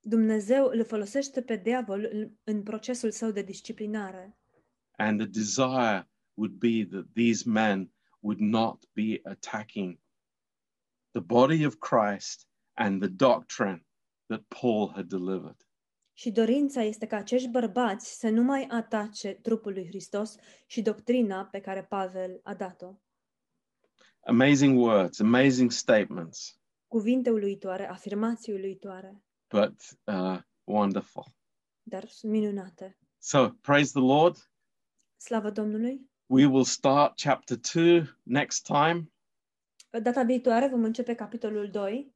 [SPEAKER 2] Dumnezeu îl folosește pe diavol în, în procesul său de disciplinare.
[SPEAKER 1] And the desire would be that these men would not be attacking the body of Christ and the doctrine that Paul had delivered.
[SPEAKER 2] Și dorința este ca acești bărbați să nu mai atace trupul lui Hristos și doctrina pe care Pavel a dat-o.
[SPEAKER 1] amazing words, amazing statements,
[SPEAKER 2] Cuvinte uluitoare, afirmații uluitoare,
[SPEAKER 1] but uh, wonderful.
[SPEAKER 2] dar minunate.
[SPEAKER 1] So praise the Lord.
[SPEAKER 2] Slavă Domnului!
[SPEAKER 1] We will start chapter two next time.
[SPEAKER 2] Data viitoare vom începe capitolul 2